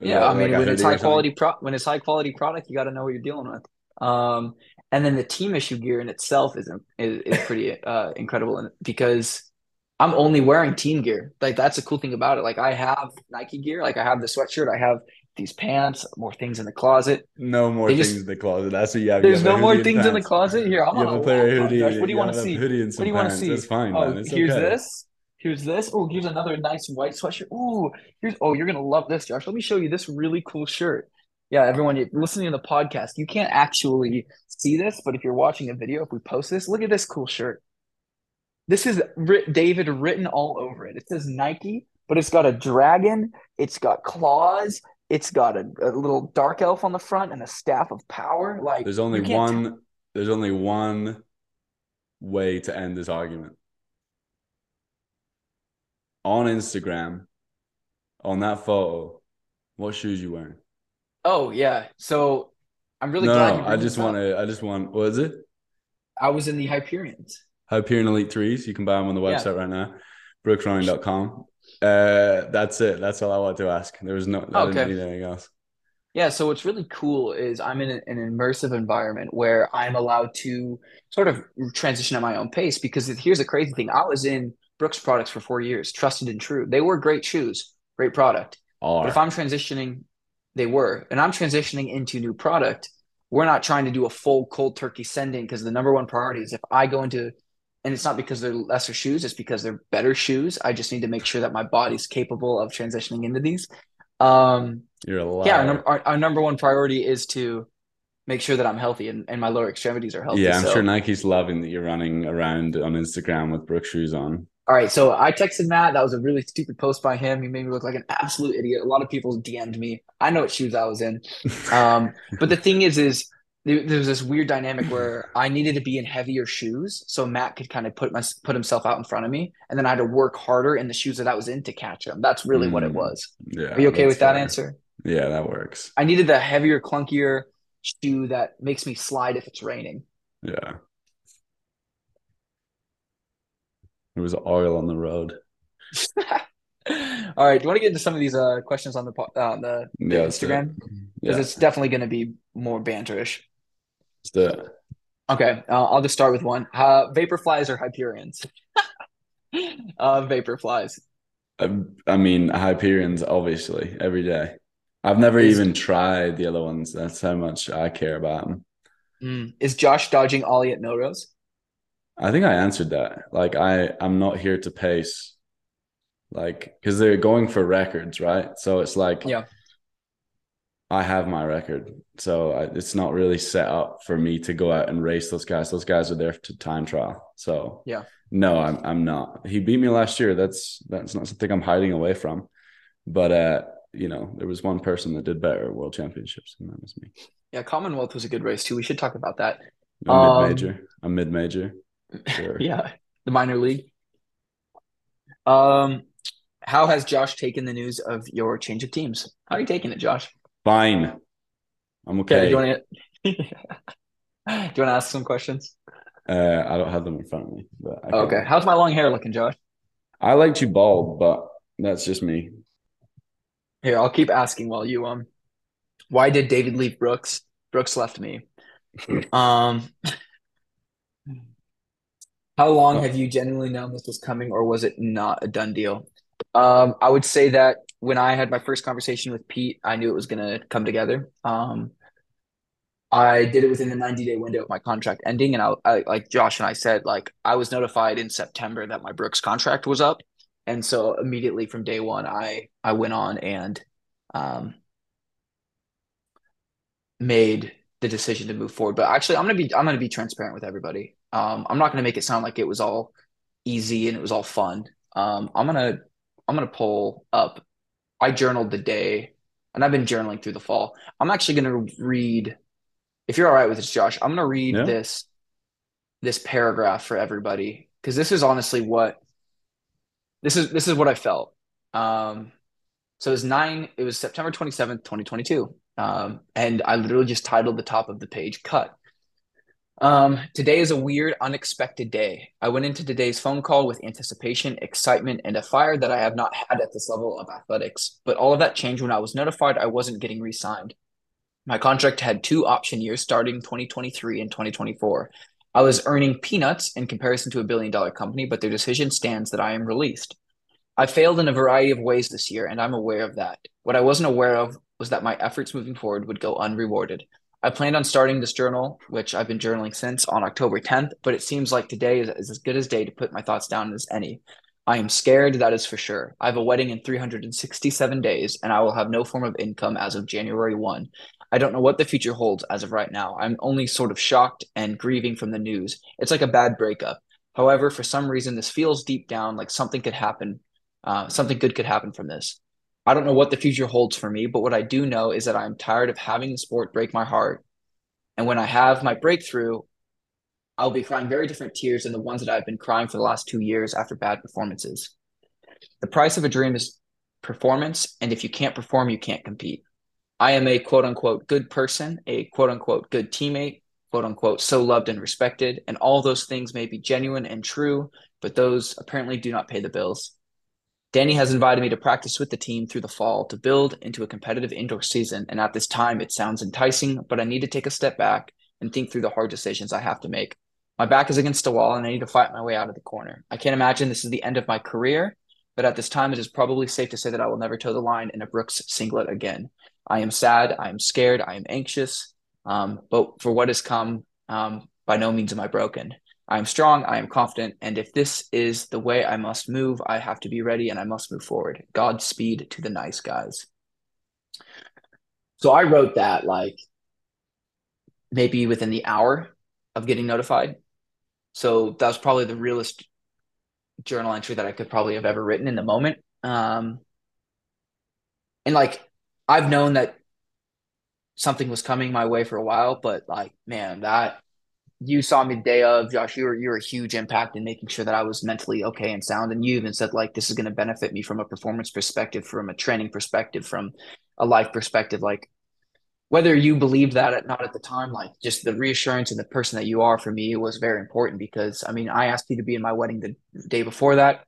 Yeah, I mean, like when it's high quality pro when it's high quality product, you got to know what you're dealing with. Um, and then the team issue gear in itself is is, is pretty [LAUGHS] uh incredible because I'm only wearing team gear. Like that's the cool thing about it. Like I have Nike gear, like I have the sweatshirt, I have these pants, more things in the closet. No more They things just- in the closet. That's what you have. You There's have no more things in the closet. Here, I'm You on have a a pair oh hoodie. Josh. What do you want to see? Hoodie and What some do you want to see? That's fine, oh, man. Here's okay. this. Here's this. Oh, here's another nice white sweatshirt. Ooh, here's oh, you're gonna love this, Josh. Let me show you this really cool shirt. Yeah, everyone, you're listening to the podcast, you can't actually see this, but if you're watching a video, if we post this, look at this cool shirt. This is writ- David written all over it. It says Nike, but it's got a dragon. It's got claws. It's got a, a little dark elf on the front and a staff of power. Like There's only one. There's only one way to end this argument. On Instagram, on that photo, what shoes you wearing? Oh yeah. So I'm really no, glad no, I just want to. I just want. What is it? I was in the Hyperions. Hyperion Elite Threes. You can buy them on the Yeah. website right now. Brooksrunning.com. Uh, that's it. That's all I want to ask. There was no. I Okay. anything else. Yeah, so what's really cool is I'm in an immersive environment where I'm allowed to sort of transition at my own pace because here's the crazy thing. I was in Brooks products for four years, trusted and true. They were great shoes, great product. But if I'm transitioning, they were, and I'm transitioning into new product, we're not trying to do a full cold turkey sending because the number one priority is if I go into, and it's not because they're lesser shoes, it's because they're better shoes. I just need to make sure that my body's capable of transitioning into these. Um, you're a liar. yeah, our, num- our, our number one priority is to make sure that I'm healthy and, and my lower extremities are healthy. Yeah, I'm So- sure Nike's loving that you're running around on Instagram with Brooks shoes on. All right, so I texted Matt. That was a really stupid post by him. He made me look like an absolute idiot. A lot of people DM'd me. I know what shoes I was in. [LAUGHS] Um, but the thing is, is there, there's this weird dynamic where I needed to be in heavier shoes so Matt could kind of put my put himself out in front of me, and then I had to work harder in the shoes that I was in to catch him. That's really what it Mm, was. Yeah. Are you okay with that fair. answer? Yeah, that works. I needed the heavier, clunkier shoe that makes me slide if it's raining. Yeah. It was oil on the road. [LAUGHS] All right, do you want to get into some of these uh, questions on the uh, the, the Yeah, it. Instagram? Because Yeah, it's definitely going to be more banterish. Let's do it. Okay, uh, I'll just start with one. Uh, Vaporflies or Hyperions? [LAUGHS] uh, Vaporflies. I, I mean, Hyperions, obviously, every day. I've never Is- even tried the other ones. That's how much I care about them. Mm. Is Josh dodging Ollie at rows? I think I answered that. Like, I, I'm not here to pace, like, because they're going for records, right? So it's like, Yeah. I have my record, so I, it's not really set up for me to go out and race those guys. Those guys are there to time trial. So Yeah. no, I'm I'm not. He beat me last year. That's that's not something I'm hiding away from. But uh, you know, there was one person that did better at World Championships, and that was me. Yeah, Commonwealth was a good race too. We should talk about that. A Um, mid major. A mid major. [LAUGHS] Sure. Yeah, the minor league. Um, how has Josh taken the news of your change of teams? How are you taking it, Josh? Fine. I'm Okay, do you want to? [LAUGHS] do you want to ask some questions? uh, I don't have them in front of me, but can- Okay, how's my long hair looking, Josh? I liked you bald, but that's just me. Here, I'll keep asking while you um. Why did David leave Brooks? Brooks left me. [LAUGHS] Um, how long have you genuinely known this was coming, or was it not a done deal? Um, I would say that when I had my first conversation with Pete, I knew it was gonna come together. Um, I did it within the 90 day window of my contract ending, and I, I like Josh and I said, like I was notified in September that my Brooks contract was up, and so immediately from day one, I I went on and um made the decision to move forward. But actually, I'm gonna be I'm gonna be transparent with everybody. Um, I'm not gonna make it sound like it was all easy and it was all fun. Um, I'm gonna I'm gonna pull up. I journaled the day, and I've been journaling through the fall. I'm actually gonna read. If you're all right with this, Josh, I'm gonna read Yeah. this this paragraph for everybody because this is honestly what this is this is what I felt. Um, so it was nine. It was September twenty seventh, twenty twenty two. Um, and I literally just titled the top of the page "Cut." Um, today is a weird, unexpected day. I went into today's phone call with anticipation, excitement, and a fire that I have not had at this level of athletics. But all of that changed when I was notified I wasn't getting re signed. My contract had two option years starting 2023 and 2024. I was earning peanuts in comparison to a billion dollar company, but their decision stands that I am released. I failed in a variety of ways this year, and I'm aware of that. What I wasn't aware of was that my efforts moving forward would go unrewarded. I planned on starting this journal, which I've been journaling since, on October 10th, but it seems like today is, is as good as day to put my thoughts down as any. I am scared, that is for sure. I have a wedding in 367 days, and I will have no form of income as of January 1. I don't know what the future holds as of right now. I'm only sort of shocked and grieving from the news. It's like a bad breakup. However, for some reason, this feels deep down like something could happen. Uh, something good could happen from this. I don't know what the future holds for me, but what I do know is that I'm tired of having the sport break my heart. And when I have my breakthrough, I'll be crying very different tears than the ones that I've been crying for the last two years after bad performances. The price of a dream is performance, and if you can't perform, you can't compete. I am a quote unquote good person, a quote unquote good teammate, quote unquote so loved and respected, and all those things may be genuine and true, but those apparently do not pay the bills. Danny has invited me to practice with the team through the fall to build into a competitive indoor season. And at this time, it sounds enticing, but I need to take a step back and think through the hard decisions I have to make. My back is against a wall and I need to fight my way out of the corner. I can't imagine this is the end of my career, but at this time, it is probably safe to say that I will never toe the line in a Brooks singlet again. I am sad. I am scared. I am anxious. Um, but for what has come, um, by no means am I broken. I am strong, I am confident, and if this is the way I must move, I have to be ready and I must move forward. Godspeed to the nice guys. So I wrote that like maybe within the hour of getting notified. So that was probably the realest journal entry that I could probably have ever written in the moment. Um, and like I've known that something was coming my way for a while, but like, man, that you saw me the day of, Josh. You were you were a huge impact in making sure that I was mentally okay and sound. And you even said like this is going to benefit me from a performance perspective, from a training perspective, from a life perspective. Like whether you believed that at not at the time, like just the reassurance and the person that you are for me was very important because I mean I asked you to be in my wedding the day before that,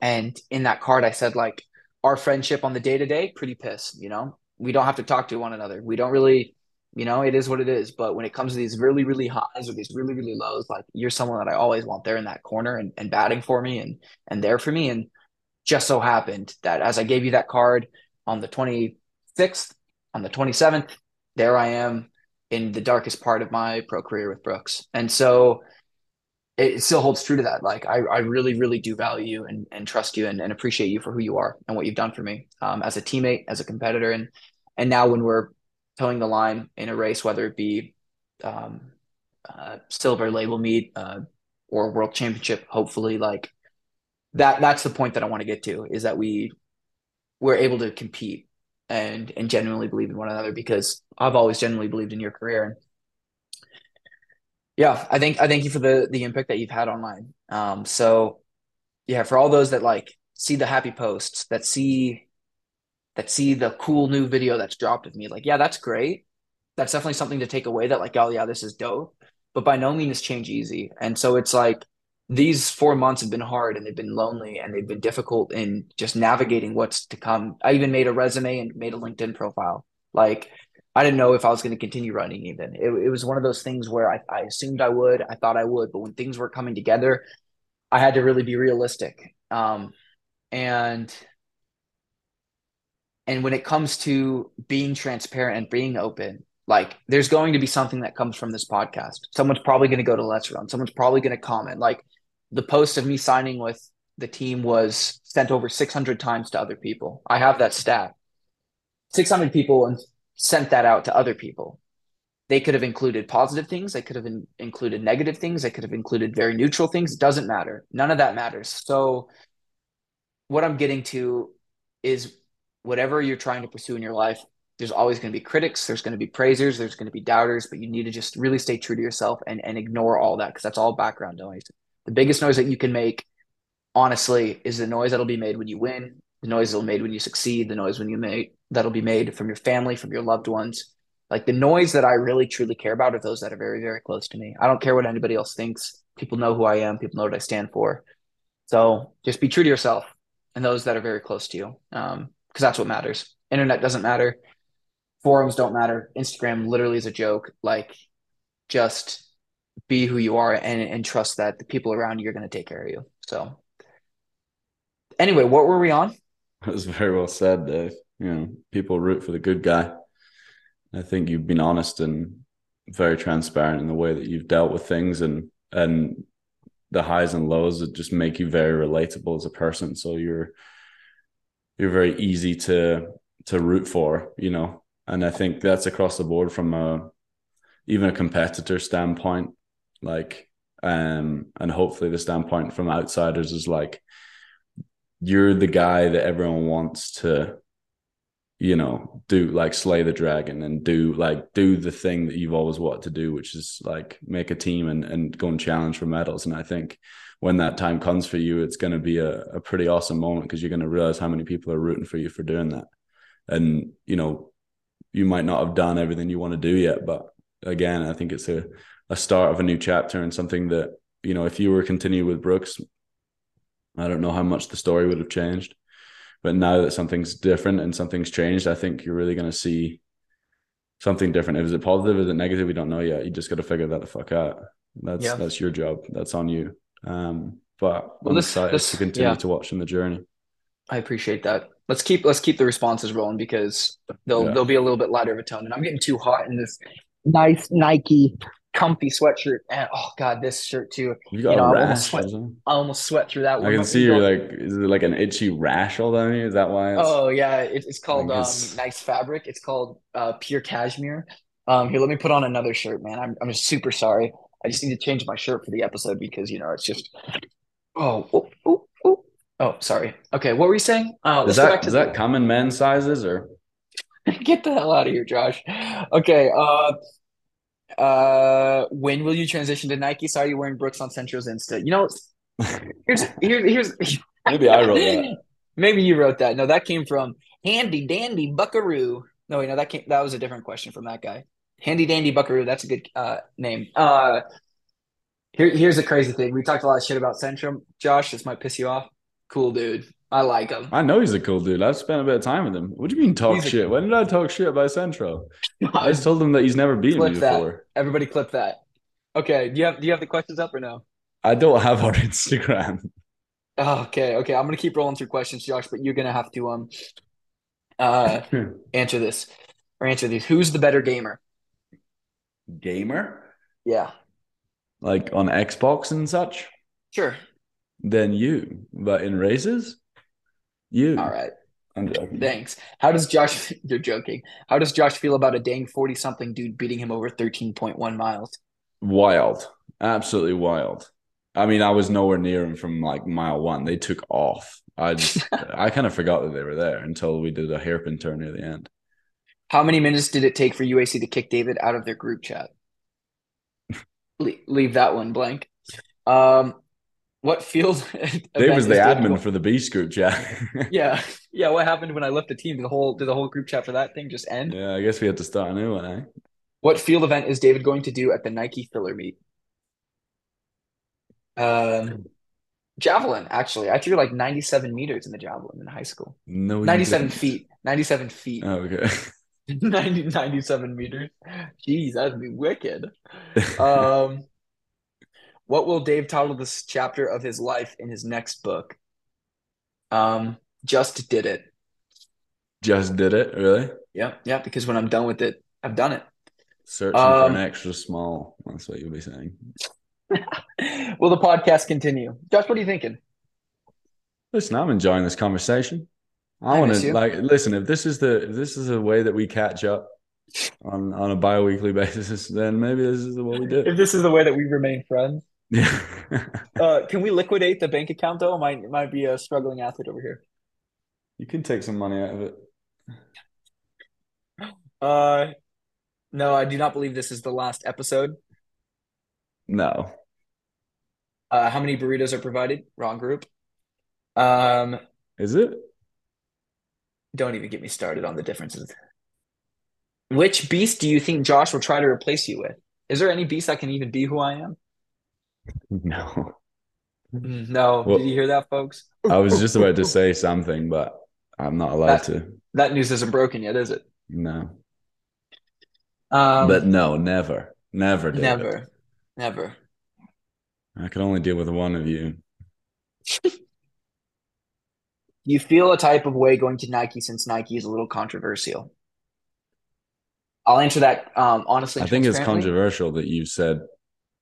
and in that card I said like our friendship on the day to day pretty pissed. You know we don't have to talk to one another. We don't really you know, it is what it is. But when it comes to these really, really highs or these really, really lows, like you're someone that I always want there in that corner and, and batting for me and and there for me. And just so happened that as I gave you that card on the 26th, on the 27th, there I am in the darkest part of my pro career with Brooks. And so it still holds true to that. Like I, I really, really do value you and, and trust you and, and appreciate you for who you are and what you've done for me um, as a teammate, as a competitor. And and now when we're toeing the line in a race, whether it be um, uh, silver label meet uh, or world championship. Hopefully, like that. That's the point that I want to get to is that we we're able to compete and and genuinely believe in one another because I've always genuinely believed in your career and yeah, I think I thank you for the the impact that you've had online. Um, so yeah, for all those that like see the happy posts, that see that see the cool new video that's dropped of me, like, yeah, that's great. That's definitely something to take away that, like, oh, yeah, this is dope. But by no means change easy. And so it's like these four months have been hard and they've been lonely and they've been difficult in just navigating what's to come. I even made a resume and made a LinkedIn profile. Like, I didn't know if I was going to continue running even. It, it was one of those things where I, I assumed I would, I thought I would, but when things were coming together, I had to really be realistic. Um, and and when it comes to being transparent and being open, like there's going to be something that comes from this podcast. Someone's probably going to go to Let's Run. Someone's probably going to comment. Like the post of me signing with the team was sent over 600 times to other people. I have that stat. 600 people and sent that out to other people. They could have included positive things. They could have in, included negative things. They could have included very neutral things. It doesn't matter. None of that matters. So, what I'm getting to is whatever you're trying to pursue in your life, there's always going to be critics, there's going to be praisers, there's going to be doubters, but you need to just really stay true to yourself and, and ignore all that because that's all background noise. The biggest noise that you can make, honestly, is the noise that'll be made when you win, the noise that'll be made when you succeed, the noise when you make that'll be made from your family, from your loved ones. Like the noise that I really truly care about are those that are very, very close to me. I don't care what anybody else thinks. People know who I am. People know what I stand for. So just be true to yourself and those that are very close to you, um, because that's what matters. Internet doesn't matter. Forums don't matter. Instagram literally is a joke. Like, just be who you are and, and trust that the people around you are going to take care of you. So, anyway, what were we on? [LAUGHS] That was very well said, Dave. You know, people root for the good guy. I think you've been honest and very transparent in the way that you've dealt with things and and the highs and lows that just make you very relatable as a person. So you're you're very easy to to root for, you know. And I think that's across the board from a even a competitor standpoint, like um and hopefully the standpoint from outsiders is like you're the guy that everyone wants to you know do like slay the dragon and do like do the thing that you've always wanted to do which is like make a team and, and go and challenge for medals. And i think when that time comes for you it's going to be a, a pretty awesome moment because you're going to realize how many people are rooting for you for doing that. And you know you might not have done everything you want to do yet but again i think it's a, a start of a new chapter and something that you know if you were continue with brooks i don't know how much the story would have changed but now that something's different and something's changed, I think you're really going to see something different. Is it positive? Is it negative? We don't know yet. You just got to figure that the fuck out. That's Yeah. that's your job. That's on you. Um, but Well, I'm this- excited this- to continue yeah. to watch in the journey. I appreciate that. Let's keep let's keep the responses rolling because they'll Yeah. they'll be a little bit lighter of a tone. And I'm getting too hot in this nice Nike comfy sweatshirt. And oh god, this shirt too. You got You know, a I almost rash. sweat-? I almost sweat through that one. I can see you're like, is it like an itchy rash all down you? Is that why? It's, Oh yeah, it, it's called um, nice fabric. It's called uh, pure cashmere. Um, here, let me put on another shirt, man. I'm I'm just super sorry. I just need to change my shirt for the episode because you know it's just. Oh, oh, oh, oh. Oh, sorry. Okay, what were you saying? Uh, go that does the- that come in men's sizes or? [LAUGHS] Get the hell out of here, Josh. Okay. Uh, uh, when will you transition to Nike? Sorry, you're wearing Brooks on Centro's Insta. You know, here's here's here's. [LAUGHS] Maybe I wrote that. Maybe you wrote that. No, that came from Handy Dandy Buckaroo. No, wait, no, that came. That was a different question from that guy. Handy Dandy Buckaroo. That's a good uh name. Uh, here here's the crazy thing. We talked a lot of shit about Centrum. Josh, this might piss you off. Cool dude. I like him. I know he's a cool dude. I've spent a bit of time with him. What do you mean talk He's a- shit? When did I talk shit about Centro? [LAUGHS] I just told him that he's never beaten Clip me that. before. Everybody clip that. Okay, do you have do you have the questions up or no? I don't have our [LAUGHS] Instagram. Okay, okay. I'm gonna keep rolling through questions, Josh, but you're gonna have to um uh [LAUGHS] answer this or answer these. Who's the better gamer? Gamer? Yeah, Like on Xbox and such? sure. Then you. But in races? You. All right. I'm joking. Thanks. How does Josh [LAUGHS] you're joking. How does Josh feel about a dang 40 something dude beating him over 13.1 miles? Wild. Absolutely wild. I mean, I was nowhere near him from like mile one. They took off. I just [LAUGHS] I kind of forgot that they were there until we did a hairpin turn near the end. How many minutes did it take for UAC to kick David out of their group chat? [LAUGHS] Le- leave that one blank. Um what field [LAUGHS] Dave was the admin for the Beast group chat. Yeah, yeah. What happened when I left the team? Did the whole did the whole group chat for that thing just end? yeah, I guess we had to start a new one, eh? What field event is David going to do at the Nike filler meet? Um, javelin. Actually, I threw like ninety-seven meters in the javelin in high school. No, Ninety-seven feet. Ninety-seven feet. Oh, okay. [LAUGHS] 90, 97 meters. Jeez, that'd be wicked. [LAUGHS] Um, what will Dave title this chapter of his life in his next book? Um, just did it. Just did it, really? Yeah, yeah. Because when I'm done with it, I've done it. Searching for Um, an extra small. That's what you'll be saying. [LAUGHS] Will the podcast continue? Josh, what are you thinking? Listen, I'm enjoying this conversation. I I want to like listen. If this is the if this is a way that we catch up on on a bi-weekly [LAUGHS] basis, then maybe this is what we do. If this is the way that we remain friends. [LAUGHS] uh, can we liquidate the bank account though? Might might be a struggling athlete over here. you can take some money out of it. [GASPS] Uh, no, I do not believe this is the last episode. No. Uh, how many burritos are provided? Wrong group. Um, Is it? don't even get me started on the differences. Which beast do you think Josh will try to replace you with? Is there any beast that can even be who I am? [LAUGHS] No. No. Well- Did you hear that, folks? I was just about to say something, but I'm not allowed That- to. That news isn't broken yet, is it? No. Um, but no, never. Never David. never, never. I can only deal with one of you. [LAUGHS] You feel a type of way going to Nike since Nike is a little controversial. I'll answer that um, honestly. I think it's controversial that you said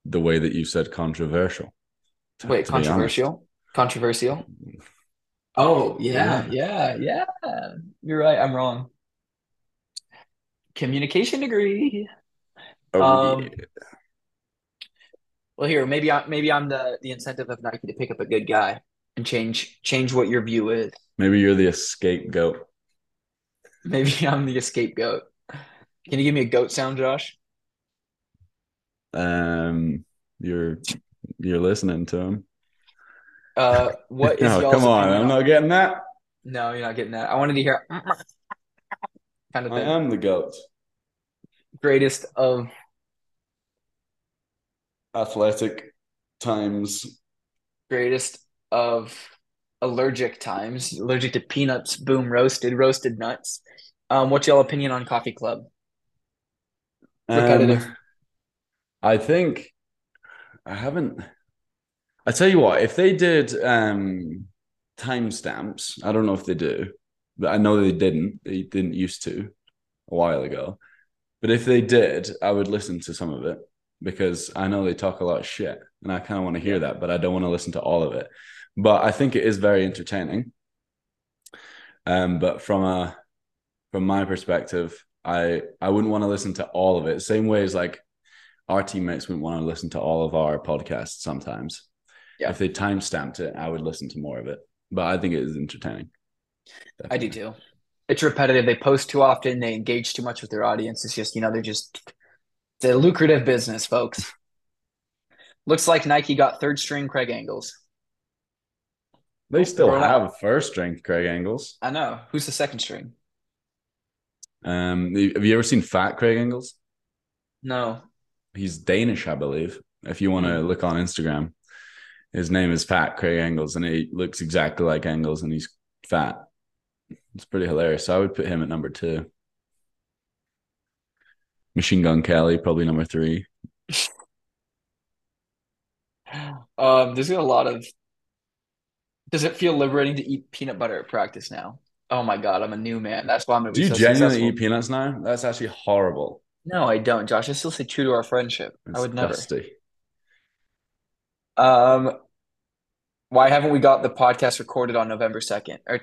the way that you said controversial. to- Wait, to controversial? Controversial? Oh, yeah, yeah, yeah. You're right. I'm wrong. Communication degree. Oh, Um, yeah. Well, here, maybe I maybe I'm the the incentive of Nike to pick up a good guy and change change what your view is. Maybe you're the scapegoat. Maybe [LAUGHS] I'm the scapegoat. Can you give me a goat sound, Josh? Um, you're you're listening to him. Uh, what is No, [LAUGHS] y'all's come on, I'm not getting that. No, you're not getting that. I wanted to hear kind of I am the goat. greatest of Athletic times. greatest of allergic times. Allergic to peanuts. Boom, roasted, roasted nuts. Um, what's y'all opinion on Coffee Club? Repetitive. Um, I think I haven't. I tell you what, if they did um timestamps, I don't know if they do, but I know they didn't. They didn't used to a while ago. But if they did, I would listen to some of it because I know they talk a lot of shit, and I kind of want to hear that, but I don't want to listen to all of it. But I think it is very entertaining. Um, but from a from my perspective, I I wouldn't want to listen to all of it. Same way as like our teammates wouldn't want to listen to all of our podcasts sometimes. Yeah. If they time stamped it, I would listen to more of it. But I think it is entertaining. I do too. It's repetitive. They post too often. They engage too much with their audience. It's just, you know, they're just it's a lucrative business, folks. Looks like Nike got third string Craig Engels. They still Roll out. have first string Craig Engels. I know. Who's the second string? Um, have you ever seen Fat Craig Engels? No. He's Danish, I believe. If you want to look on Instagram, his name is Fat Craig Engels, and he looks exactly like Engels, and he's fat. It's pretty hilarious. So I would put him at number two. Machine Gun Kelly, probably number three. [LAUGHS] Um, there's a lot of does it feel liberating to eat peanut butter at practice now? Oh my God, I'm a new man. That's why I'm Do you so genuinely successful. eat peanuts now? That's actually horrible. No, I don't, Josh. I still say true to our friendship. It's I would never. dusty. Um, why haven't we got the podcast recorded on November 2nd? Or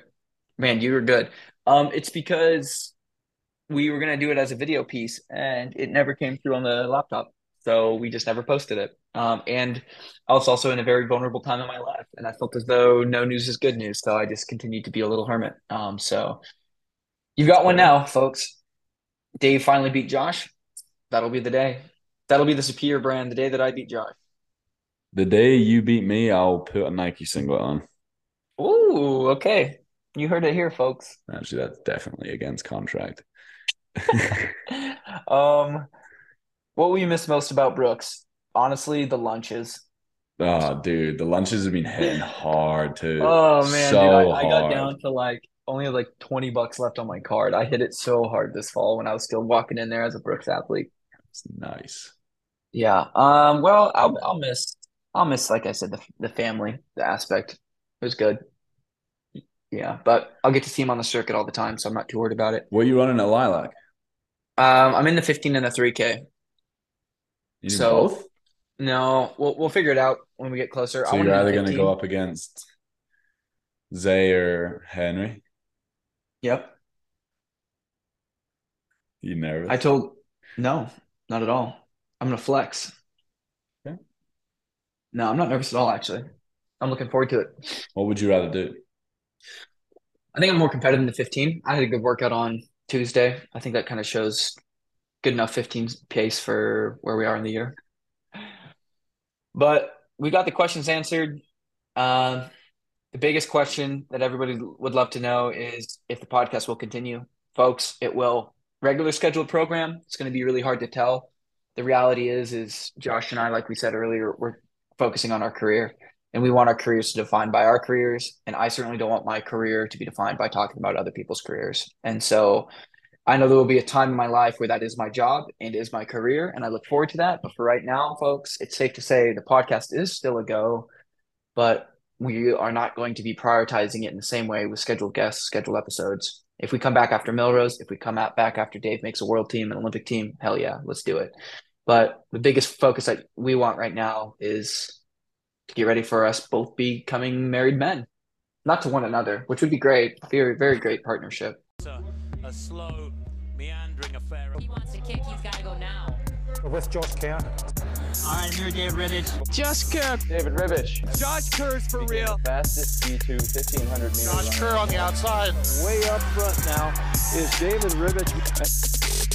man, you were good. Um, it's because we were gonna do it as a video piece and it never came through on the laptop. So we just never posted it. Um, and I was also in a very vulnerable time in my life, and I felt as though no news is good news. So I just continued to be a little hermit. Um, so you've got one now, folks. Dave finally beat Josh. That'll be the day. That'll be the superior brand, the day that I beat Josh. The day you beat me, I'll put a Nike singlet on. Ooh, okay. You heard it here, folks. Actually, that's definitely against contract. [LAUGHS] Um, what will you miss most about Brooks? Honestly, the lunches. oh, dude, the lunches have been hitting hard too. Oh man, so dude, I, I got down to like only like 20 bucks left on my card. I hit it so hard this fall when I was still walking in there as a Brooks athlete. It's nice. Yeah. Um, well, I'll I'll miss I'll miss like I said the the family, the aspect. It was good. Yeah, but I'll get to see him on the circuit all the time, so I'm not too worried about it. What are you running at Lilac? Um, I'm in the 15 and the 3K. So, both? No, we'll we'll figure it out when we get closer. So want you're either going to go up against Zay or Henry? Yep. You nervous? I told no, not at all. I'm gonna flex. Okay. No, I'm not nervous at all, actually. I'm looking forward to it. What would you rather do? I think I'm more competitive in the 15. I had a good workout on Tuesday. I think that kind of shows good enough 15 pace for where we are in the year. But we got the questions answered. Um, the biggest question that everybody would love to know is if the podcast will continue. Folks, it will. regular scheduled program, it's going to be really hard to tell. The reality is, is Josh and I, like we said earlier, we're focusing on our career and we want our careers to define by our careers. And I certainly don't want my career to be defined by talking about other people's careers. And so I know there will be a time in my life where that is my job and is my career. And I look forward to that. But for right now, folks, it's safe to say the podcast is still a go, but we are not going to be prioritizing it in the same way with scheduled guests, scheduled episodes. If we come back after Millrose, if we come out back after Dave makes a world team, an Olympic team, hell yeah, let's do it. But the biggest focus that we want right now is to get ready for us both becoming married men, not to one another, which would be great. Very, very great partnership. A, a slow, meandering affair. He wants to kick, he's got to go now. With Josh Kerr. All right, I'm here, Dave Ribich. Josh Kerr. David Ribich. Josh Kerr's for real. Fastest V2 1500 meters. Josh. Kerr on the outside. Way up front now is David Ribich.